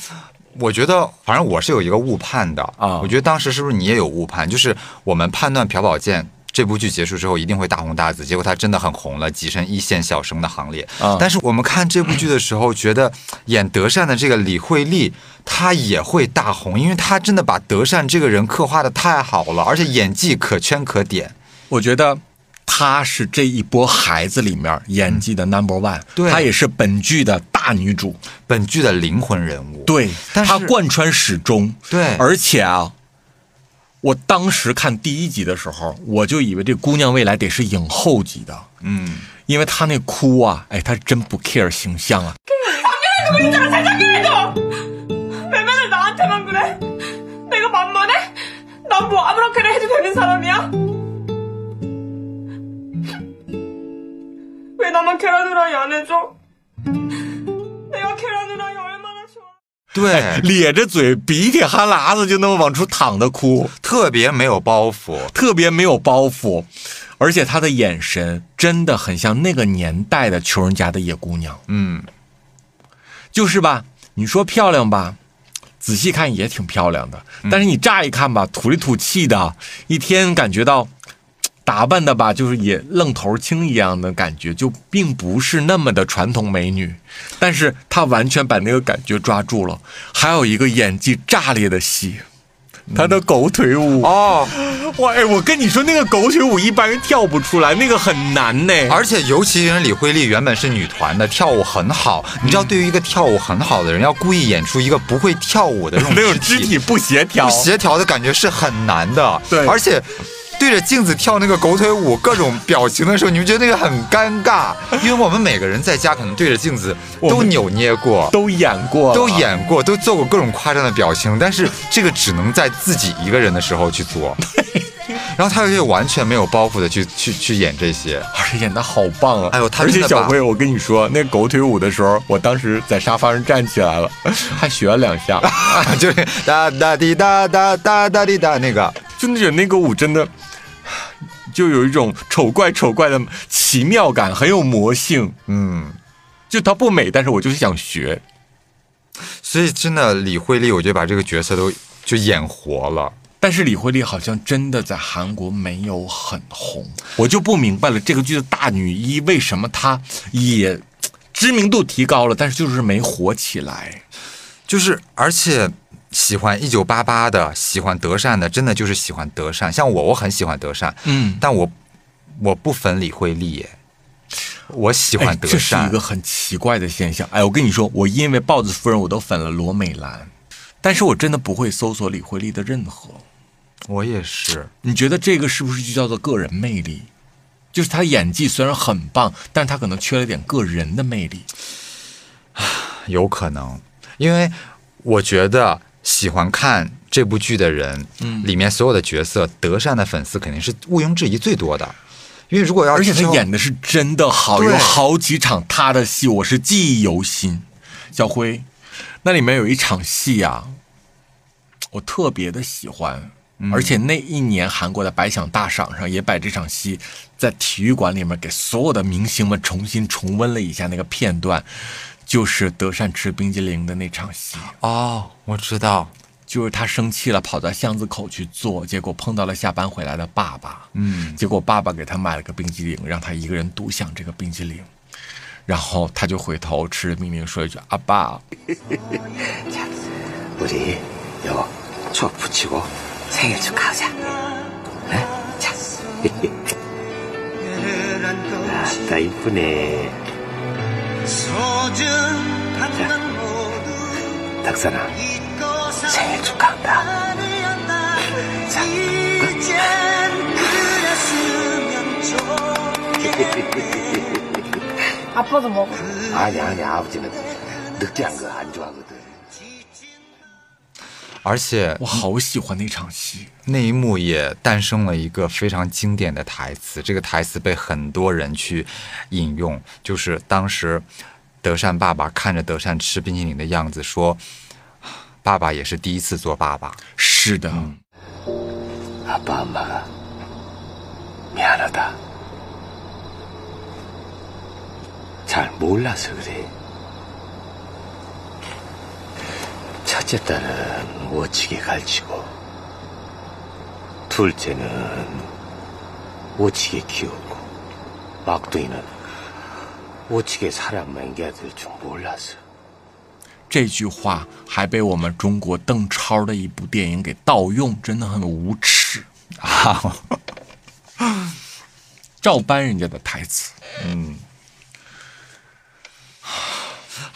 B: 我觉得，反正我是有一个误判的
C: 啊
B: 我觉得当时是不是你也有误判？就是我们判断朴宝剑。这部剧结束之后一定会大红大紫，结果他真的很红了，跻身一线小生的行列。
C: 啊
B: 但是我们看这部剧的时候，觉得演德善的这个李慧丽，她也会大红，因为她真的把德善这个人刻画的太好了，而且演技可圈可点。
C: 我觉得她是这一波孩子里面演技的 number one，、
B: 对。
C: 她也是本剧的大女主，
B: 本剧的灵魂人物。
C: 对，
B: 但
C: 她贯穿始终。
B: 对。
C: 而且啊，我当时看第一集的时候，我就以为这姑娘未来得是影后级的，
B: 嗯，
C: 因为她那哭啊，哎，她真不 care 形象啊。
D: 왜 나만 계란후라이 안 해줘? 내가 계란후라이 얼마나 좋아
B: 对，
C: 咧着嘴，鼻涕哈喇子就那么往出淌的哭，
B: 特别没有包袱。
C: 特别没有包袱，而且她的眼神真的很像那个年代的穷人家的野姑娘。
B: 嗯，
C: 就是吧，你说漂亮吧，仔细看也挺漂亮的，但是你乍一看吧，土里土气的，一天感觉到 打扮的吧，就是也愣头青一样的感觉，就并不是那么的传统美女，但是她完全把那个感觉抓住了。还有一个演技炸裂的戏。她的狗腿舞
B: 哦，
C: 哇！哎，我跟你说，那个狗腿舞一般人跳不出来，那个很难呢。
B: 而且尤其人李慧丽原本是女团的，跳舞很好。你知道，对于一个跳舞很好的人，要故意演出一个不会跳舞的这种
C: 那种 [LAUGHS] 肢体不协调，
B: 不协调的感觉是很难的。
C: 对
B: 而且。对着镜子跳那个狗腿舞，各种表情的时候，你们觉得那个很尴尬，[LAUGHS] 因为我们每个人在家可能对着镜子都扭捏过，
C: 都演过，
B: 都演过，都做过各种夸张的表情，但是这个只能在自己一个人的时候去做。[LAUGHS] 然后他又完全没有包袱的去去去演这些，
C: 而且演的好棒啊！
B: 哎呦他
C: 而且小辉，我跟你说，那狗腿舞的时候，我当时在沙发上站起来了，[LAUGHS] 还学了两下，
B: 就是哒哒滴哒哒哒哒滴哒那个，
C: 就那种那个舞真的。就有一种丑怪丑怪的奇妙感，很有魔性。
B: 嗯，
C: 就它不美，但是我就是想学。
B: 所以真的李慧丽，我觉得把这个角色都就演活了。
C: 但是李慧丽好像真的在韩国没有很红，我就不明白了，这个剧的大女一为什么她也知名度提高了，但是就是没火起来。
B: 就是而且喜欢一九八八的，喜欢德善的，真的就是喜欢德善。像我，我很喜欢德善，
C: 嗯，
B: 但我我不粉李慧丽耶，我喜欢
C: 哎
B: 德善。
C: 这是一个很奇怪的现象。哎，我跟你说，我因为豹子夫人我都粉了罗美兰，但是我真的不会搜索李慧丽的任何。
B: 我也是，
C: 你觉得这个是不是就叫做个人魅力？就是她演技虽然很棒，但是她可能缺了点个人的魅力。
B: 有可能，因为我觉得喜欢看这部剧的人，
C: 嗯。
B: 里面所有的角色，德善的粉丝肯定是毋庸置疑最多的。因为如果要
C: 而且
B: 他
C: 演的是真的好，有好几场他的戏我是记忆犹新。小辉，那里面有一场戏啊，我特别的喜欢，
B: 嗯。
C: 而且那一年韩国的百想大赏上也把这场戏在体育馆里面给所有的明星们重新重温了一下那个片段，就是德善吃冰激凌的那场戏。
B: 哦，我知道，
C: 就是他生气了，跑到巷子口去坐，结果碰到了下班回来的爸爸。
B: 嗯，
C: 结果爸爸给他买了个冰激凌，让他一个人独享这个冰激凌。然后他就回头吃着冰激凌说一句：“阿爸，[LAUGHS]
J: 자. 덕선아 생일 축하한다. 자, [LAUGHS]
D: 아빠도 먹어.
J: 아니 아니 아버지는 느끼한 거 안 좋아하거든.
B: 而且
C: 我好喜欢那场戏。
B: 那一幕也诞生了一个非常经典的台词，这个台词被很多人去引用，就是当时德善爸爸看着德善吃冰淇淋的样子说：“[SIGHS] 爸爸也是第一次做爸爸。”
C: 是的，
J: 아빠 엄마가 미안하다. 잘 몰라서 그래. 첫째 딸은 오치게 가르치고 둘째는 오치게 키우고 막둥이는 오치게 사람 맹겨야 될 줄 몰라서
C: 这句话还被我们中国邓超的一部电影给盗用，真的很无耻
B: 啊！[LAUGHS]
C: 照搬人家的台词，
B: 嗯，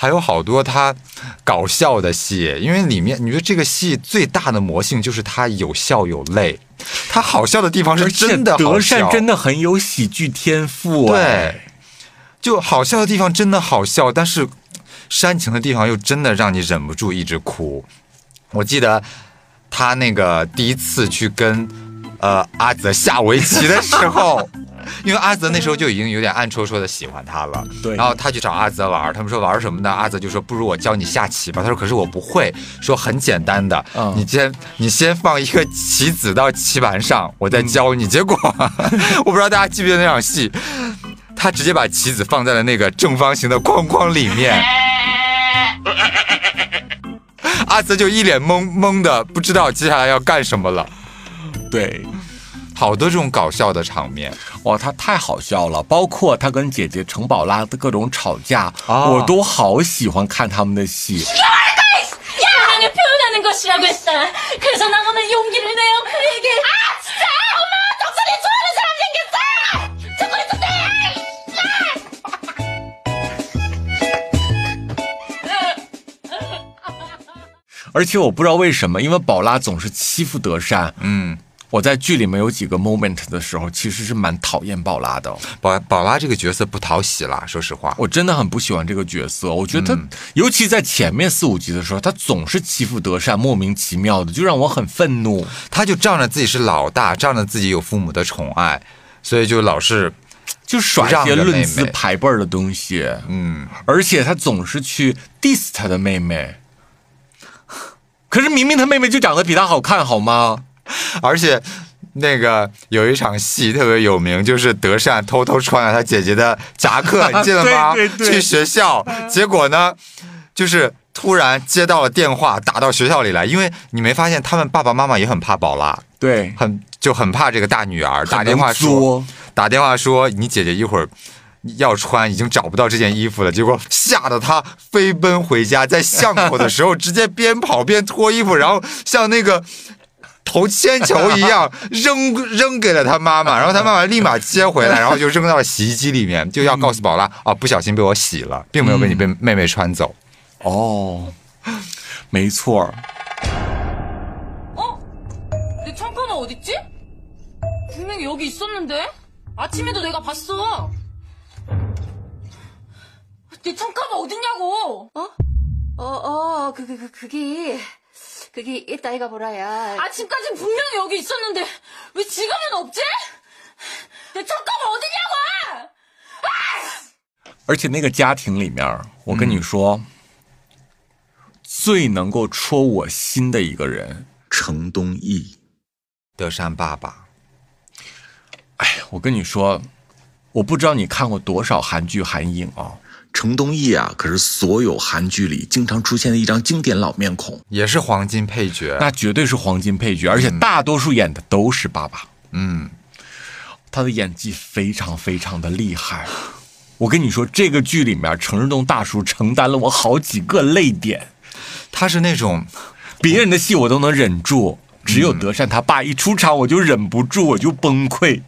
B: 还有好多他搞笑的戏，因为里面你觉得这个戏最大的魔性就是它有笑有泪，它好笑的地方是真的好
C: 德
B: 笑，
C: 善真的很有喜剧天赋、
B: 对
C: 哎，
B: 就好笑的地方真的好笑，但是煽情的地方又真的让你忍不住一直哭。我记得他那个第一次去跟呃阿泽下围棋的时候，因为阿泽那时候就已经有点暗戳戳的喜欢他了，
C: 对
B: 然后他去找阿泽玩，他们说玩什么呢？阿泽就说不如我教你下棋吧。他说可是我不会，说很简单的，
C: 嗯
B: 你先你先放一个棋子到棋盘上，我再教你。结果 [LAUGHS] 我不知道大家记不记得那场戏，他直接把棋子放在了那个正方形的框框里面。[LAUGHS] 阿泽就一脸懵懵的，不知道接下来要干什么了。
C: 对。
B: 好多这种搞笑的场面。
C: 哇他太好笑了包括他跟姐姐程宝拉的各种吵架我都好喜欢看他们的戏。而且我不知道为什么因为宝拉总是欺负德善
B: 嗯
C: 我在剧里面有几个 moment 的时候，其实是蛮讨厌宝拉的。哦
B: 宝宝拉这个角色不讨喜啦，说实话。
C: 我真的很不喜欢这个角色，我觉得他，尤其在前面四五集的时候，他总是欺负德善，莫名其妙的，就让我很愤怒。
B: 他就仗着自己是老大，仗着自己有父母的宠爱，所以就老是
C: 就耍一
B: 让着妹
C: 些论资排辈儿的东西，
B: 嗯，
C: 而且他总是去 diss 他的妹妹。可是明明他妹妹就长得比他好看，好吗？[LAUGHS]
B: 而且那个有一场戏特别有名，就是德善偷偷穿了他姐姐的夹克，你记得吗？[LAUGHS]
C: 对对对
B: 去学校，结果呢，就是突然接到了电话，打到学校里来，因为你没发现他们爸爸妈妈也很怕宝拉，
C: 对，
B: 很就很怕这个大女儿，打电话说，打电话说你姐姐一会儿。要穿已经找不到这件衣服了，结果吓得她飞奔回家，在巷口的时候直接边跑边脱衣服，然后像那个投铅球一样[LAUGHS] 扔扔给了他妈妈，然后他妈妈立马接回来，[LAUGHS] 然后就扔到了洗衣机里面，就要告诉宝拉啊，不小心被我洗了，并没有被你被妹妹穿走。
C: 哦，没错儿，
D: 어? 내 창가는 어딨지? 분명히 여기 있었는데? 아침에도 내가 봤어. 내 창가가 어딨냐고!
H: 어? 어, 어, 그, 그, 그, 그게, 그게 이따 이가 보라야.
D: 아침까진 분명히 여기 있었는데 왜 지금은 없지? 내 창가가 어디냐고!
C: 而且那个家庭里面，我跟你说，最能够戳我心的一个人，程东义。
B: 德善爸爸，
C: 哎，我跟你说，我不知道你看过多少韩剧韩影啊。
K: 程东义啊，可是所有韩剧里经常出现的一张经典老面孔，
B: 也是黄金配角。
C: 那绝对是黄金配角，而且大多数演的都是爸爸。
B: 嗯，
C: 他的演技非常非常的厉害。我跟你说，这个剧里面，程日东大叔承担了我好几个泪点。
B: 他是那种
C: 别人的戏我都能忍住，只有德善他爸一出场我就忍不住，我就崩溃。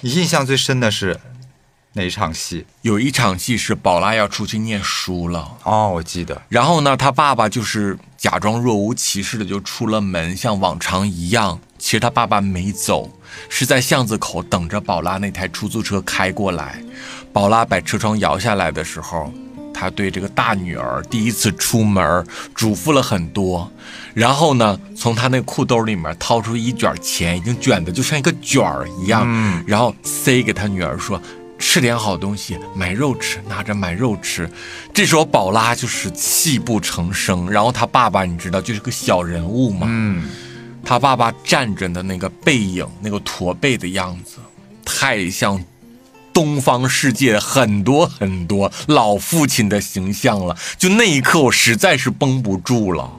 B: 你印象最深的是哪一场戏？
C: 有一场戏是宝拉要出去念书了，
B: 哦，我记得。
C: 然后呢，他爸爸就是假装若无其事的就出了门，像往常一样。其实他爸爸没走，是在巷子口等着宝拉那台出租车开过来。宝拉把车窗摇下来的时候，他对这个大女儿第一次出门嘱咐了很多。然后呢，从他那裤兜里面掏出一卷钱，已经卷的就像一个卷儿一样，
B: 嗯
C: 然后塞给他女儿说。吃点好东西，买肉吃，拿着买肉吃。这时候宝拉就是泣不成声，然后他爸爸你知道就是个小人物嘛，
B: 嗯，
C: 他爸爸站着的那个背影，那个驼背的样子，太像东方世界很多很多老父亲的形象了。就那一刻，我实在是绷不住了。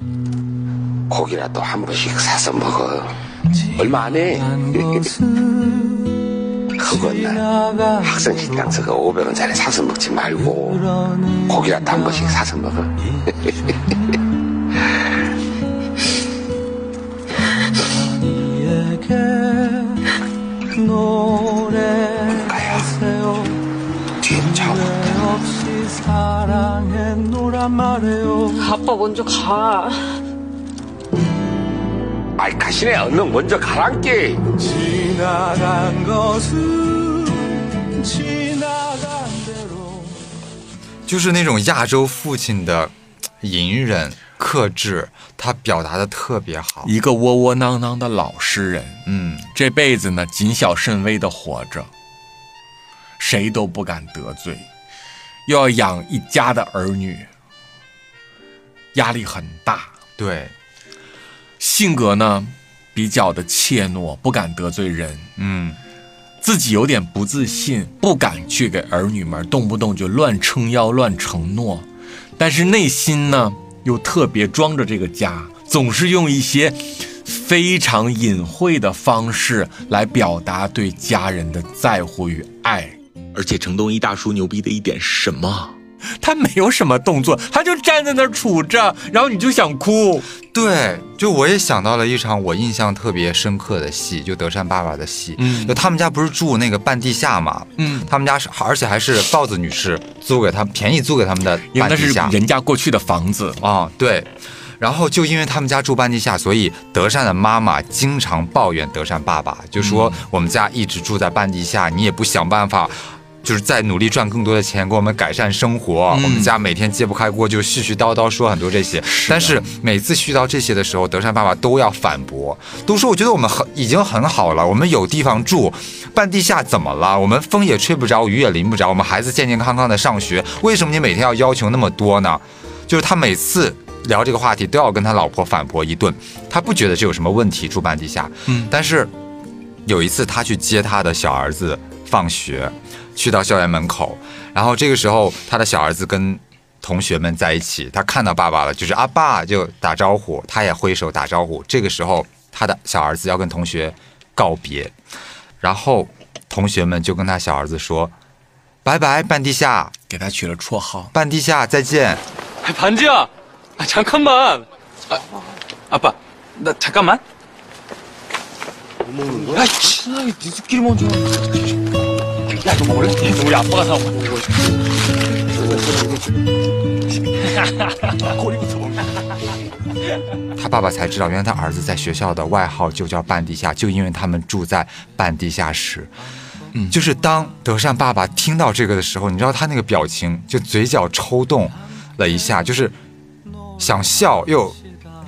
J: 그건 나 학생 식당서 그 500원짜리 사서 먹지 말고 고기라도 한 번씩 사서 먹어. 뒤에 차
D: 아빠 먼저 가.
J: 아이 가시네 얼른 먼저 가란게
B: 就是那种亚洲父亲的隐忍克制，他表达的特别好。
C: 一个窝窝囊囊的老实人，
B: 嗯，
C: 这辈子呢谨小慎微的活着，谁都不敢得罪，又要养一家的儿女，压力很大。
B: 对，
C: 性格呢比较的怯懦，不敢得罪人，
B: 嗯，
C: 自己有点不自信，不敢去给儿女们动不动就乱撑腰、乱承诺，但是内心呢又特别装着这个家，总是用一些非常隐晦的方式来表达对家人的在乎与爱。
K: 而且程东一大叔牛逼的一点是什么？
C: 他没有什么动作，他就站在那儿杵着，然后你就想哭。
B: 对，就我也想到了一场我印象特别深刻的戏，就德善爸爸的戏。
C: 嗯
B: 就他们家不是住那个半地下嘛，
C: 嗯，
B: 他们家是，而且还是豹子女士租给他便宜租给他们的
C: 因为那是
B: 半地下
C: 人家过去的房子。
B: 啊、对。然后就因为他们家住半地下，所以德善的妈妈经常抱怨德善爸爸，就说我们家一直住在半地下，你也不想办法。就是在努力赚更多的钱，给我们改善生活。我们家每天揭不开锅，就絮絮叨叨说很多这些。但是每次絮叨这些的时候，德善爸爸都要反驳，都说我觉得我们很已经很好了，我们有地方住，半地下怎么了？我们风也吹不着，雨也淋不着，我们孩子健健康康的上学，为什么你每天要要求那么多呢？就是他每次聊这个话题都要跟他老婆反驳一顿，他不觉得这有什么问题，住半地下。
C: 嗯，
B: 但是有一次他去接他的小儿子放学。去到校园门口，然后这个时候他的小儿子跟同学们在一起，他看到爸爸了，就是阿爸就打招呼，他也挥手打招呼。这个时候他的小儿子要跟同学告别，然后同学们就跟他小儿子说：“拜拜，半地下。”
C: 给他取了绰号“
B: 半地下”，再见。
A: 반지야, 아, 잠깐만. 아, 아빠, 나 잠깐만. 뭐 먹는 거야? 야, 치, 니들끼리 먼저. 呀，怎么了？你怎么样？我
B: 他爸爸才知道，原来他儿子在学校的外号就叫“半地下”，就因为他们住在半地下室。嗯，就是当德善爸爸听到这个的时候，你知道他那个表情，就嘴角抽动了一下，就是想笑又。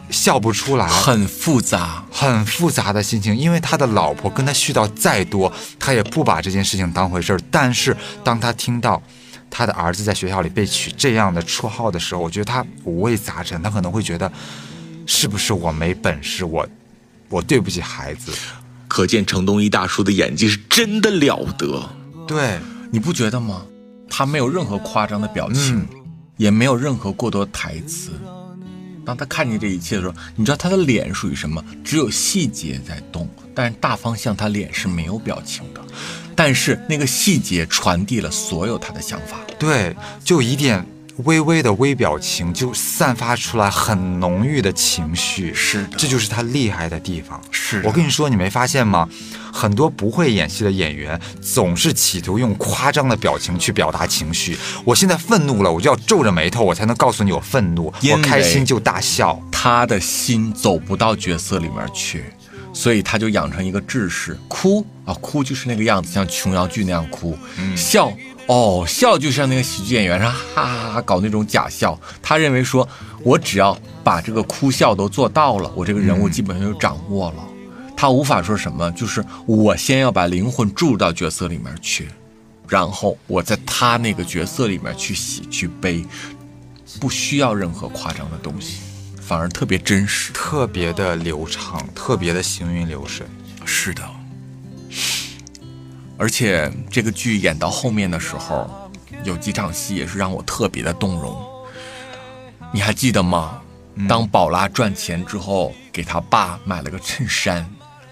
B: 笑不出来，
C: 很复杂，
B: 很复杂的心情。因为他的老婆跟他絮叨再多，他也不把这件事情当回事儿。但是当他听到他的儿子在学校里被取这样的绰号的时候，我觉得他五味杂陈，他可能会觉得，是不是我没本事，我我对不起孩子。
K: 可见程东一大叔的演技是真的了得。
B: 对，
C: 你不觉得吗？他没有任何夸张的表情，
B: 嗯
C: 也没有任何过多台词。当他看见这一切的时候，你知道他的脸属于什么？只有细节在动，但是大方向他脸是没有表情的。但是那个细节传递了所有他的想法。
B: 对，就一点微微的微表情，就散发出来很浓郁的情绪。
C: 是的，
B: 这就是他厉害的地方。
C: 是
B: 我跟你说，你没发现吗？很多不会演戏的演员总是企图用夸张的表情去表达情绪。我现在愤怒了，我就要皱着眉头，我才能告诉你我愤怒；我开心就大笑。
C: 他的心走不到角色里面去，所以他就养成一个志士，哭啊哭就是那个样子，像琼瑶剧那样哭，
B: 嗯
C: 笑哦笑就像那个喜剧演员上哈哈哈搞那种假笑。他认为说，我只要把这个哭笑都做到了，我这个人物基本上就掌握了。他无法说什么，就是我先要把灵魂注入到角色里面去，然后我在他那个角色里面去喜去悲，不需要任何夸张的东西，反而特别真实，
B: 特别的流畅，特别的行云流水。
C: 是的，而且这个剧演到后面的时候，有几场戏也是让我特别的动容。你还记得吗？当宝拉赚钱之后，给他爸买了个衬衫，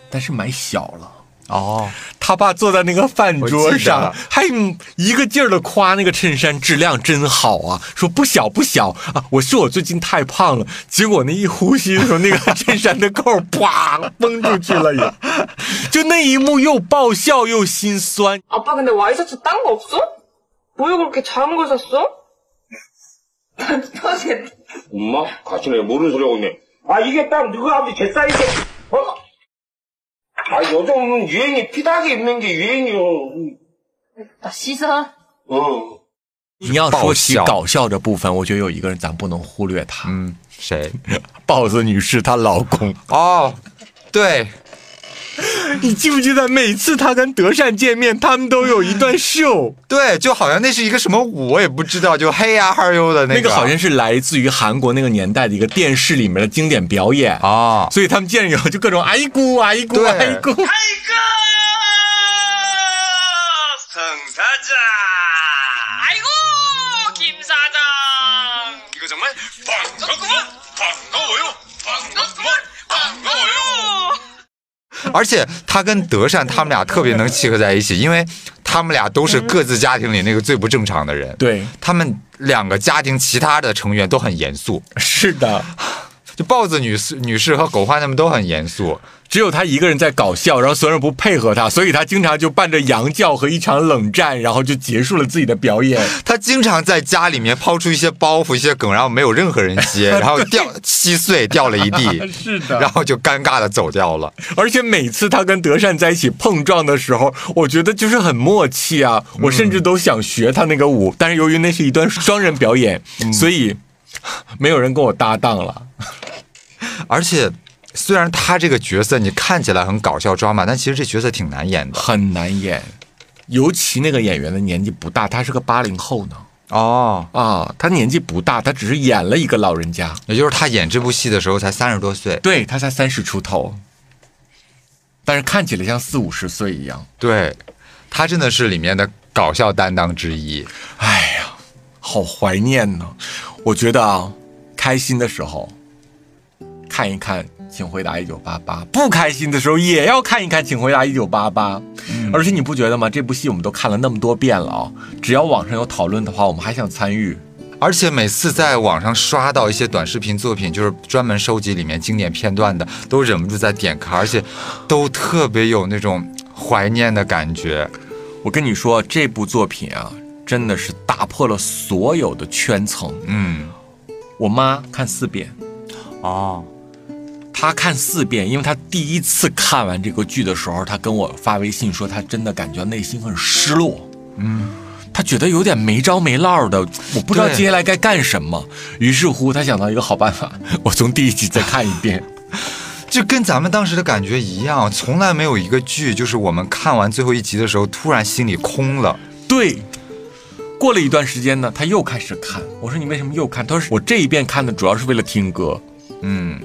C: 但是买小了。
B: 哦，
C: 他爸坐在那个饭桌
B: 我记
C: 上
B: 得，
C: 还一个劲儿的夸那个衬衫质量真好啊，说不小不小啊。我说我最近太胖了，结果那一呼吸的时候，那个衬衫的扣儿啪崩出去了也，[LAUGHS] 就那一幕又爆笑又心酸。
L: 아빠 근데 와이셔츠 딴 거 없어? 왜 그렇게 작은 걸 샀어? 터진
G: 엄마? 같이 내 모르는 소리 하고 있네. 아, 이게 딱 누가 아버지 제 사이즈. 어? 아, 요즘은 유행이 피다게 입는 게 유행이요.
H: 나 씻어.
G: 어.
C: 你要说起
B: 爆笑
C: 搞笑这部分，我觉得有一个人咱不能忽略他，
B: 嗯，谁？[LAUGHS]
C: 豹子女士她老公。
B: 哦，对， [LAUGHS]
C: 你记不记得每次他跟德善见面，他们都有一段秀？[LAUGHS]
B: 对，就好像那是一个什么舞，我也不知道，就嘿呀哈哟的那个。
C: 那个好像是来自于韩国那个年代的一个电视里面的经典表演
B: 啊、哦。
C: 所以他们见了以后就各种哎咕哎
B: 咕
C: 哎
A: 咕。哎 [LAUGHS] 哥，疼他着。[LAUGHS]
B: 而且他跟德善他们俩特别能契合在一起，因为他们俩都是各自家庭里那个最不正常的人。
C: 对。
B: 他们两个家庭其他的成员都很严肃，
C: 是的，[LAUGHS]
B: 就豹子女士女士和狗焕他们都很严肃，
C: 只有他一个人在搞笑，然后所有人不配合他，所以他经常就伴着羊叫和一场冷战，然后就结束了自己的表演。[LAUGHS]
B: 他经常在家里面抛出一些包袱、一些梗，然后没有任何人接，[LAUGHS] 然后掉稀碎掉了一地，[LAUGHS]
C: 是的
B: 然后就尴尬的走掉了。
C: 而且每次他跟德善在一起碰撞的时候，我觉得就是很默契啊，我甚至都想学他那个舞，但是由于那是一段双人表演，所以没有人跟我搭档了。
B: 而且，虽然他这个角色你看起来很搞笑抓马，但其实这角色挺难演的。
C: 很难演，尤其那个演员的年纪不大，他是个八零后呢。
B: 哦
C: 啊，他年纪不大，他只是演了一个老人家，
B: 也就是他演这部戏的时候才三十多岁。
C: 对他才三十出头，但是看起来像四五十岁一样。
B: 对，他真的是里面的搞笑担当之一。
C: 哎呀，好怀念呢！我觉得啊，开心的时候看一看《请回答一九八八》，不开心的时候也要看一看《请回答一九八八》。而且你不觉得吗？这部戏我们都看了那么多遍了啊，只要网上有讨论的话，我们还想参与。
B: 而且每次在网上刷到一些短视频作品，就是专门收集里面经典片段的，都忍不住在点开，而且都特别有那种怀念的感觉。
C: 我跟你说，这部作品啊，真的是打破了所有的圈层。
B: 嗯，
C: 我妈看四遍，
B: 哦，
C: 她看四遍，因为他第一次看完这个剧的时候，他跟我发微信说，他真的感觉内心很失落。
B: 嗯，
C: 他觉得有点没着没落的，我不知道接下来该干什么。于是乎，他想到一个好办法，我从第一集再看一遍。[LAUGHS]
B: 就跟咱们当时的感觉一样，从来没有一个剧就是我们看完最后一集的时候，突然心里空了。
C: 对，过了一段时间呢，他又开始看。我说你为什么又看？他说我这一遍看的主要是为了听歌。
B: 嗯，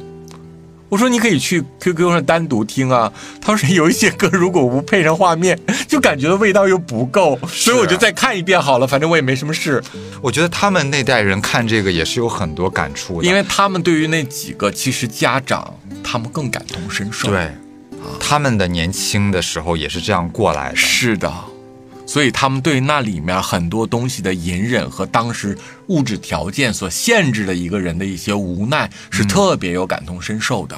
C: 我说你可以去 QQ 上单独听啊。他说有一些歌如果不配上画面，就感觉味道又不够，所以我就再看一遍好了，反正我也没什么事。
B: 我觉得他们那代人看这个也是有很多感触的，
C: 因为他们对于那几个其实家长他们更感同身受。
B: 对，他们的年轻的时候也是这样过来的。
C: 是的，所以他们对那里面很多东西的隐忍和当时物质条件所限制的一个人的一些无奈，是特别有感同身受的。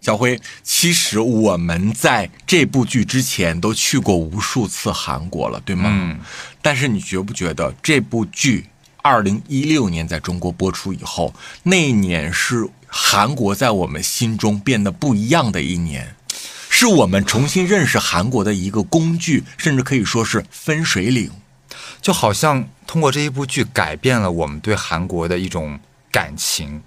C: 小辉，其实我们在这部剧之前都去过无数次韩国了，对吗？
B: 嗯。
C: 但是你觉不觉得这部剧二零一六年在中国播出以后，那一年是韩国在我们心中变得不一样的一年？是我们重新认识韩国的一个工具，甚至可以说是分水岭。
B: 就好像通过这一部剧改变了我们对韩国的一种感情。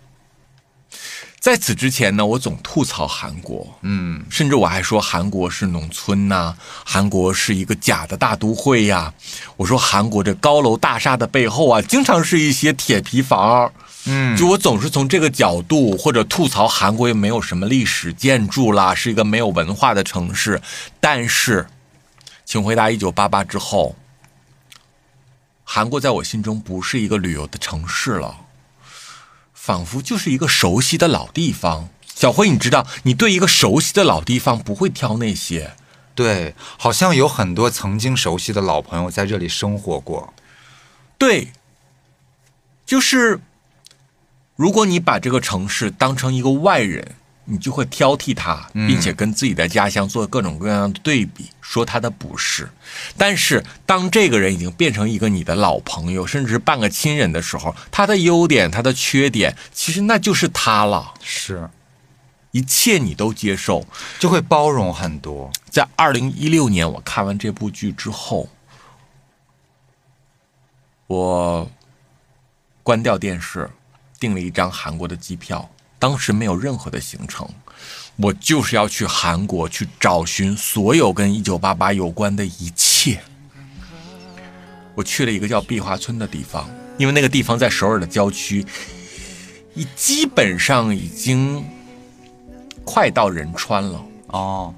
C: 在此之前呢，我总吐槽韩国，
B: 嗯，
C: 甚至我还说韩国是农村呐、韩国是一个假的大都会呀。我说韩国这高楼大厦的背后啊，经常是一些铁皮房。
B: 嗯，
C: 就我总是从这个角度或者吐槽韩国也没有什么历史建筑啦，是一个没有文化的城市。但是，请回答一九八八之后，韩国在我心中不是一个旅游的城市了。仿佛就是一个熟悉的老地方。小辉，你知道，你对一个熟悉的老地方不会挑那些，
B: 对，好像有很多曾经熟悉的老朋友在这里生活过。
C: 对，就是如果你把这个城市当成一个外人，你就会挑剔它，并且跟自己的家乡做各种各样的对比，说他的不是。但是当这个人已经变成一个你的老朋友，甚至是半个亲人的时候，他的优点、他的缺点，其实那就是他了。
B: 是，
C: 一切你都接受，
B: 就会包容很多。
C: 在二零一六年，我看完这部剧之后，我关掉电视，订了一张韩国的机票。当时没有任何的行程，我就是要去韩国去找寻所有跟一九八八有关的一切。我去了一个叫碧华村的地方，因为那个地方在首尔的郊区，已基本上已经快到仁川了。
B: 哦，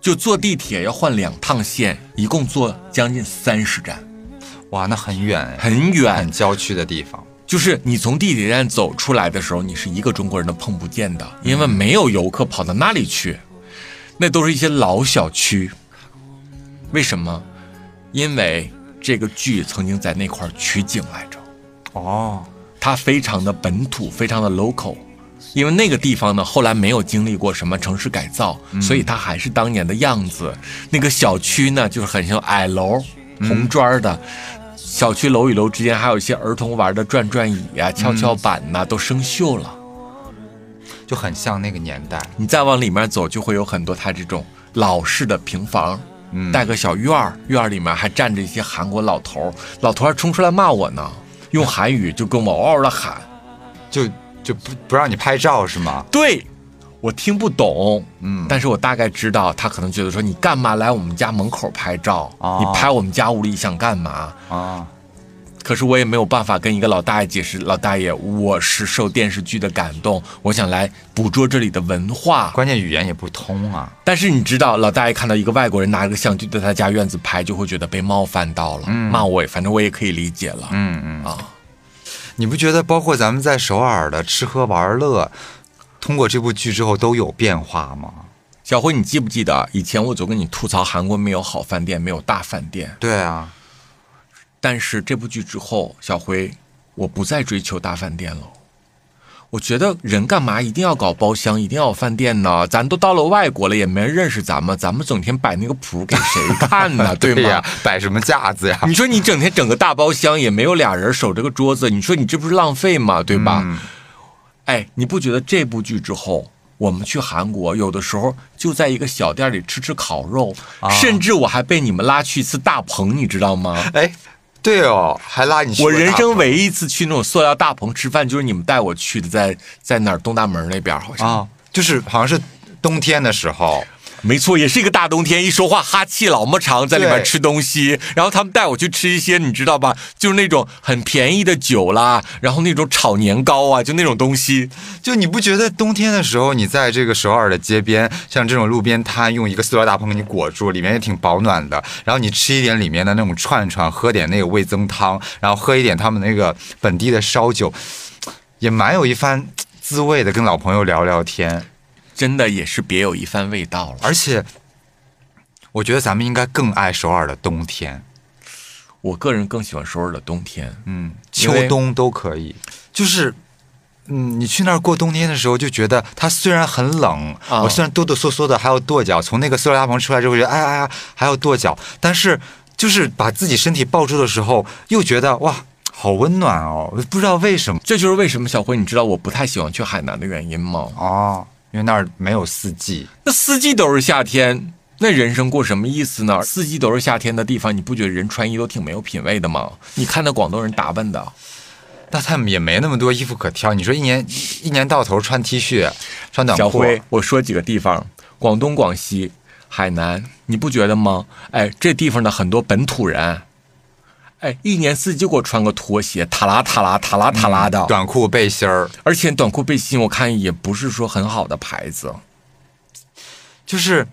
C: 就坐地铁要换两趟线，一共坐将近三十站。
B: 哇，那很远，
C: 很远，
B: 很郊区的地方。
C: 就是你从地铁站走出来的时候，你是一个中国人都碰不见的，因为没有游客跑到那里去，那都是一些老小区。为什么？因为这个剧曾经在那块取景来着。
B: 哦，
C: 它非常的本土，非常的 local，因为那个地方呢，后来没有经历过什么城市改造，
B: 嗯
C: 所以它还是当年的样子。那个小区呢，就是很像矮楼，红砖的。小区楼与楼之间还有一些儿童玩的转转椅啊、跷跷板呐、都生锈了。
B: 就很像那个年代。
C: 你再往里面走，就会有很多他这种老式的平房，
B: 嗯
C: 带个小院儿，院儿里面还站着一些韩国老头儿，老头儿还冲出来骂我呢，用韩语就跟我嗷嗷的喊，
B: 就就不不让你拍照是吗？
C: 对，我听不懂，
B: 嗯，
C: 但是我大概知道他可能觉得说你干嘛来我们家门口拍照？
B: 哦
C: 你拍我们家屋里想干嘛？
B: 啊，
C: 可是我也没有办法跟一个老大爷解释，老大爷，我是受电视剧的感动，我想来捕捉这里的文化。
B: 关键语言也不通啊。
C: 但是你知道，老大爷看到一个外国人拿着个相机在他家院子拍，就会觉得被冒犯到了，
B: 嗯
C: 骂我也，反正我也可以理解了。
B: 嗯嗯
C: 啊，
B: 你不觉得包括咱们在首尔的吃喝玩乐，通过这部剧之后都有变化吗？
C: 小辉，你记不记得以前我总跟你吐槽韩国没有好饭店，没有大饭店？
B: 对啊，
C: 但是这部剧之后，小辉，我不再追求大饭店了。我觉得人干嘛一定要搞包厢，一定要有饭店呢？咱都到了外国了，也没人认识咱们，咱们整天摆那个谱给谁看呢？[LAUGHS] 对吗？
B: 呀，摆什么架子呀？
C: 你说你整天整个大包厢，也没有俩人守着个桌子，你说你这不是浪费吗？对吧？
B: 嗯
C: 哎，你不觉得这部剧之后，我们去韩国有的时候就在一个小店里吃吃烤肉，
B: 啊
C: 甚至我还被你们拉去一次大棚，你知道吗？
B: 哎，对哦，还拉你去
C: 我人生唯一一次去那种塑料大棚吃饭，就是你们带我去的，在在哪儿东大门那边好像。
B: 啊，就是好像是冬天的时候，
C: 没错，也是一个大冬天，一说话哈气老么长，在里面吃东西，然后他们带我去吃一些，你知道吧？就是那种很便宜的酒啦，然后那种炒年糕啊，就那种东西。
B: 就你不觉得冬天的时候，你在这个首尔的街边，像这种路边摊，用一个塑料大棚给你裹住，里面也挺保暖的。然后你吃一点里面的那种串串，喝点那个味增汤，然后喝一点他们那个本地的烧酒，也蛮有一番滋味的。跟老朋友聊聊天，
C: 真的也是别有一番味道了。
B: 而且，我觉得咱们应该更爱首尔的冬天，
C: 我个人更喜欢首尔的冬天，
B: 嗯，秋冬都可以。就是，嗯，你去那儿过冬天的时候，就觉得它虽然很冷，
C: 啊
B: 我虽然哆哆嗦嗦的还要跺脚，从那个塑料大棚出来之后，觉得哎呀哎呀还要跺脚，但是就是把自己身体抱住的时候，又觉得哇。好温暖哦，不知道为什么
C: 这就是为什么小辉，你知道我不太喜欢去海南的原因吗？
B: 哦，因为那儿没有四季。
C: 那四季都是夏天，那人生过什么意思呢？四季都是夏天的地方，你不觉得人穿衣都挺没有品位的吗？你看那广东人打扮的，
B: 那他们也没那么多衣服可挑。你说一年一年到头穿 T 恤、穿短裤，
C: 小辉，我说几个地方：广东、广西、海南，你不觉得吗？哎，这地方的很多本土人，哎，一年四季就给我穿个拖鞋，塔拉塔拉塔拉塔拉的、
B: 短裤、背心儿，
C: 而且短裤背心我看也不是说很好的牌子。
B: 就是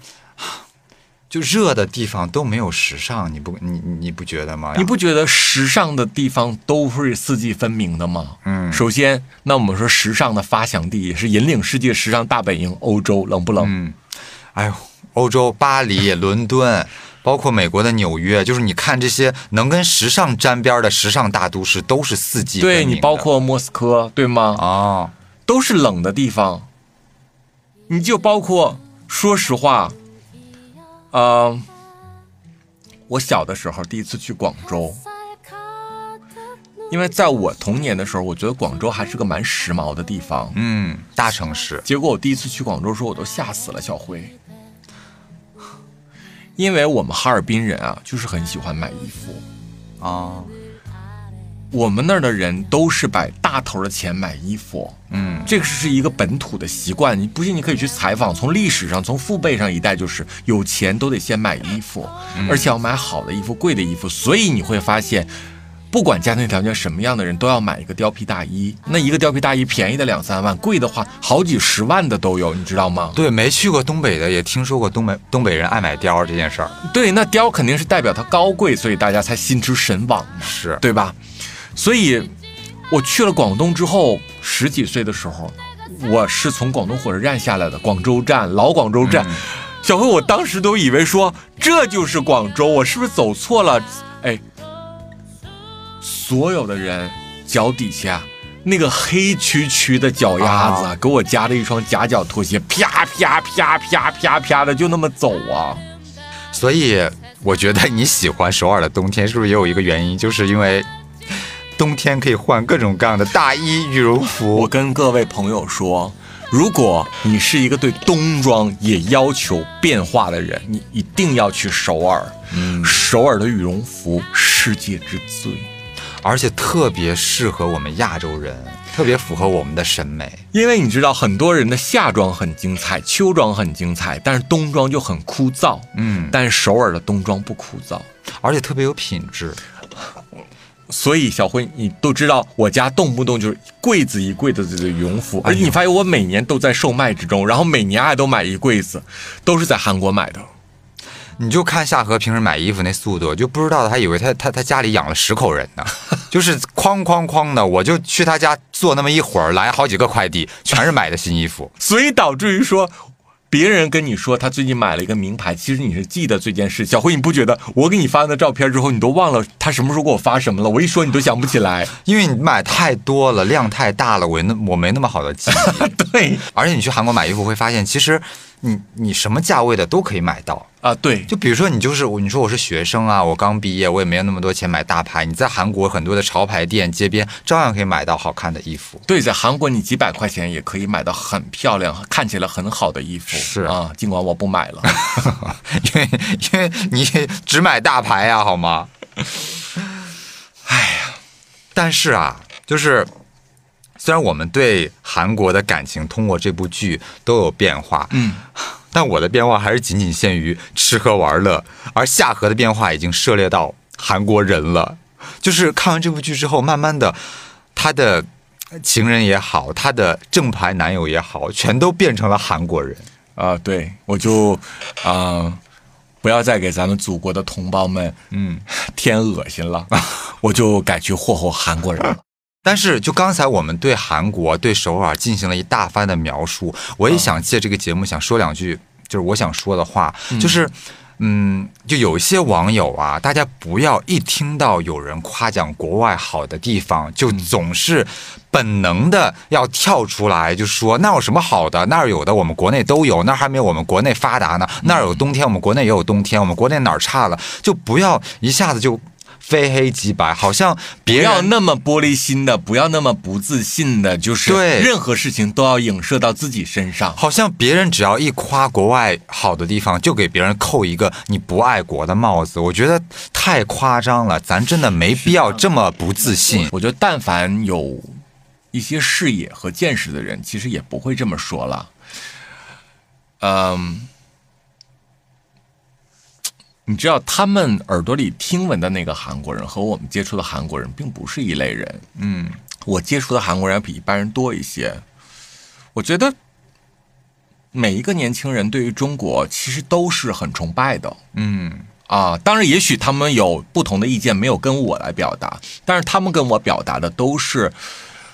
B: 就热的地方都没有时尚，你不你你不觉得吗？
C: 你不觉得时尚的地方都是四季分明的吗？
B: 嗯
C: 首先，那我们说时尚的发祥地也是引领世界时尚大本营欧洲，冷不冷？
B: 嗯，哎呦，欧洲巴黎、伦敦，包括美国的纽约，就是你看这些能跟时尚沾边的时尚大都市，都是四季
C: 对你包括莫斯科，对吗？
B: 哦，
C: 都是冷的地方。你就包括，说实话，呃，我小的时候第一次去广州，因为在我童年的时候，我觉得广州还是个蛮时髦的地方。
B: 嗯，大城市，
C: 结果我第一次去广州的时候，我都吓死了，小辉。因为我们哈尔滨人啊，就是很喜欢买衣服
B: 啊。
C: 我们那儿的人都是把大头的钱买衣服，
B: 嗯，
C: 这个是一个本土的习惯。你不信，你可以去采访，从历史上，从父辈上一代就是有钱都得先买衣服，
B: 嗯
C: 而且要买好的衣服、贵的衣服。所以你会发现，不管家庭条件什么样的人，都要买一个貂皮大衣。那一个貂皮大衣便宜的两三万，贵的话好几十万的都有，你知道吗？
B: 对，没去过东北的也听说过东北东北人爱买貂这件事儿。
C: 对，那貂肯定是代表它高贵，所以大家才心驰神往嘛，
B: 是
C: 对吧？所以，我去了广东之后，十几岁的时候，我是从广东火车站下来的，广州站，老广州站。小辉，我当时都以为说这就是广州，我是不是走错了？哎，所有的人脚底下那个黑黢黢的脚丫子，给我夹了一双夹脚拖鞋，啪啪啪啪啪啪的就那么走啊。
B: 所以我觉得你喜欢首尔的冬天，是不是也有一个原因，就是因为冬天可以换各种各样的大衣、羽绒服。
C: 我跟各位朋友说，如果你是一个对冬装也要求变化的人，你一定要去首尔。嗯，首尔的羽绒服世界之最。
B: 而且特别适合我们亚洲人，特别符合我们的审美。
C: 因为你知道，很多人的夏装很精彩，秋装很精彩，但是冬装就很枯燥。
B: 嗯，
C: 但是首尔的冬装不枯燥，
B: 而且特别有品质。
C: 所以小辉，你都知道，我家动不动就是柜子一柜子的羽绒服，而且你发现我每年都在售卖之中，然后每年还都买一柜子，都是在韩国买的。
B: 你就看夏荷平时买衣服那速度，就不知道的还以为他他他家里养了十口人呢，[LAUGHS] 就是哐哐哐的，我就去他家坐那么一会儿，来好几个快递，全是买的新衣服，
C: 所以导致于说，别人跟你说他最近买了一个名牌，其实你是记得这件事。小辉，你不觉得我给你发的照片之后，你都忘了他什么时候给我发什么了？我一说你都想不起来，
B: 因为你买太多了，量太大了，我那我没那么好的记忆。[LAUGHS]
C: 对，
B: 而且你去韩国买衣服会发现，其实你你什么价位的都可以买到。
C: 啊，对，
B: 就比如说你就是你说我是学生啊，我刚毕业，我也没有那么多钱买大牌。你在韩国很多的潮牌店街边照样可以买到好看的衣服。
C: 对，在韩国你几百块钱也可以买到很漂亮、看起来很好的衣服。
B: 是
C: 啊，尽管我不买了，[LAUGHS]
B: 因为因为你只买大牌呀，好吗？哎呀，但是啊，就是虽然我们对韩国的感情通过这部剧都有变化，
C: 嗯。[LAUGHS]
B: 但我的变化还是仅仅限于吃喝玩乐，而夏荷的变化已经涉猎到韩国人了。就是看完这部剧之后，慢慢的，他的情人也好，他的正牌男友也好，全都变成了韩国人
C: 啊！对，我就啊，不要再给咱们祖国的同胞们
B: 嗯
C: 添恶心了，我就改去霍霍韩国人了。
B: 但是，就刚才我们对韩国、对首尔进行了一大番的描述，我也想借这个节目想说两句，就是我想说的话，就是，嗯，就有一些网友啊，大家不要一听到有人夸奖国外好的地方，就总是本能的要跳出来，就说那有什么好的？那儿有的我们国内都有，那儿还没有我们国内发达呢。那儿有冬天，我们国内也有冬天，我们国内哪儿差了？就不要一下子就。非黑即白，好像别
C: 要那么玻璃心的，不要那么不自信的，就是
B: 对
C: 任何事情都要影射到自己身上。
B: 好像别人只要一夸国外好的地方，就给别人扣一个你不爱国的帽子，我觉得太夸张了。咱真的没必要这么不自信。
C: 我觉得，但凡有一些视野和见识的人，其实也不会这么说了。嗯。你知道他们耳朵里听闻的那个韩国人和我们接触的韩国人并不是一类人。
B: 嗯，
C: 我接触的韩国人要比一般人多一些。我觉得每一个年轻人对于中国其实都是很崇拜的。
B: 嗯
C: 啊，当然也许他们有不同的意见，没有跟我来表达，但是他们跟我表达的都是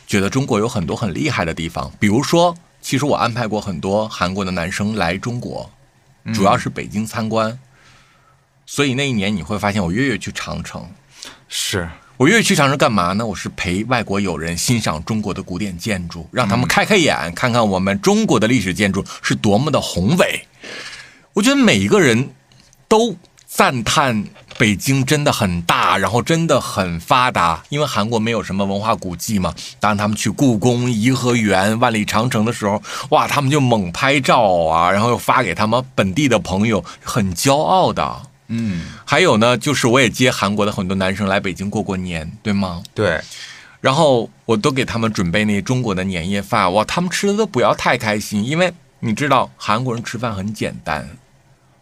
C: 觉得中国有很多很厉害的地方。比如说，其实我安排过很多韩国的男生来中国，主要是北京参观。所以那一年你会发现，我月月去长城，
B: 是
C: 我月月去长城干嘛呢？我是陪外国友人欣赏中国的古典建筑，让他们开开眼，看看我们中国的历史建筑是多么的宏伟。我觉得每一个人都赞叹北京真的很大，然后真的很发达，因为韩国没有什么文化古迹嘛。当他们去故宫、颐和园、万里长城的时候，哇，他们就猛拍照啊，然后又发给他们本地的朋友，很骄傲的。
B: 嗯，
C: 还有呢，就是我也接韩国的很多男生来北京过过年，对吗？
B: 对，
C: 然后我都给他们准备那中国的年夜饭，哇，他们吃的都不要太开心，因为你知道韩国人吃饭很简单，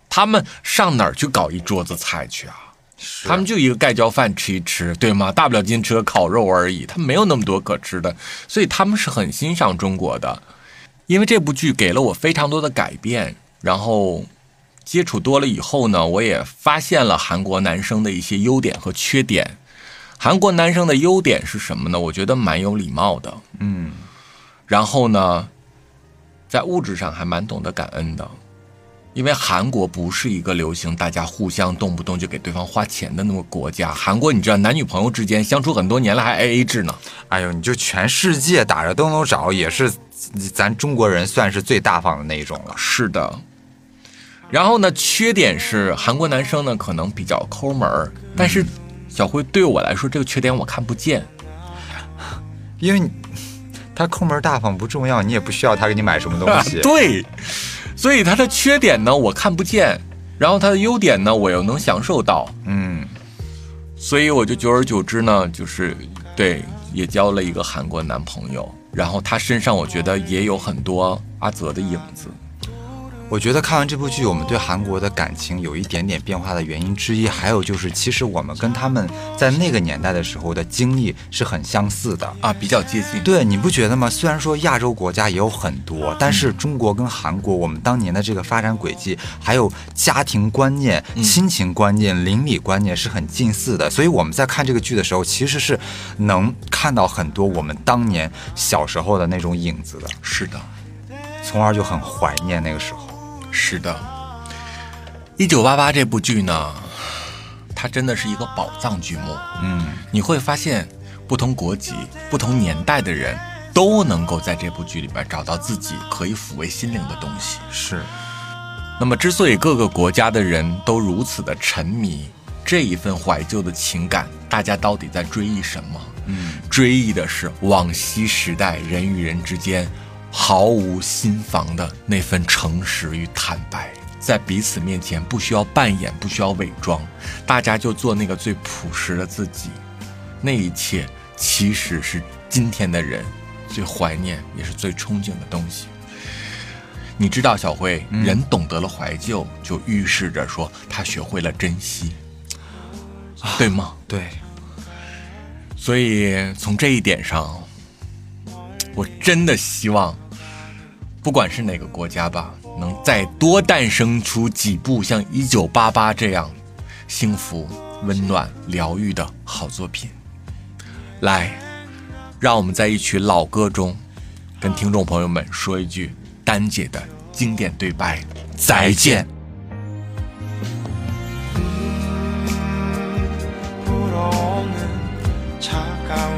C: 他们上哪儿去搞一桌子菜去啊？他们就一个盖浇饭吃一吃，对吗？大不了今天吃个烤肉而已，他们没有那么多可吃的，所以他们是很欣赏中国的，因为这部剧给了我非常多的改变，然后。接触多了以后呢，我也发现了韩国男生的一些优点和缺点。韩国男生的优点是什么呢？我觉得蛮有礼貌的，
B: 嗯，
C: 然后呢，在物质上还蛮懂得感恩的。因为韩国不是一个流行大家互相动不动就给对方花钱的那么国家。韩国你知道，男女朋友之间相处很多年了还 A A 制呢。
B: 哎呦，你就全世界打着都能找，也是咱中国人算是最大方的那一种了。
C: 是的。然后呢，缺点是韩国男生呢可能比较抠门儿，但是小辉对我来说这个缺点我看不见，
B: 因为他抠门大方不重要，你也不需要他给你买什么东西。[LAUGHS]
C: 对，所以他的缺点呢我看不见，然后他的优点呢我又能享受到，
B: 嗯，
C: 所以我就久而久之呢，就是对也交了一个韩国男朋友，然后他身上我觉得也有很多阿泽的影子。
B: 我觉得看完这部剧，我们对韩国的感情有一点点变化的原因之一，还有就是，其实我们跟他们在那个年代的时候的经历是很相似的
C: 啊，比较接近。
B: 对，你不觉得吗？虽然说亚洲国家也有很多，但是中国跟韩国，我们当年的这个发展轨迹，还有家庭观念、亲情观念、邻里观念是很近似的，所以我们在看这个剧的时候，其实是能看到很多我们当年小时候的那种影子的。
C: 是的，
B: 从而就很怀念那个时候。
C: 是的，一九八八这部剧呢，它真的是一个宝藏剧目。
B: 嗯，
C: 你会发现，不同国籍、不同年代的人都能够在这部剧里边找到自己可以抚慰心灵的东西。
B: 是。
C: 那么，之所以各个国家的人都如此的沉迷这一份怀旧的情感，大家到底在追忆什么？
B: 嗯，
C: 追忆的是往昔时代人与人之间。毫无心防的那份诚实与坦白，在彼此面前不需要扮演，不需要伪装，大家就做那个最朴实的自己。那一切其实是今天的人最怀念，也是最憧憬的东西。你知道，小辉，人懂得了怀旧，就预示着说他学会了珍惜，对吗？
B: 对。
C: 所以从这一点上。我真的希望，不管是哪个国家吧，能再多诞生出几部像《一九八八》这样幸福、温暖、疗愈的好作品。来，让我们在一曲老歌中，跟听众朋友们说一句丹姐的经典对白：再见。
M: 차가운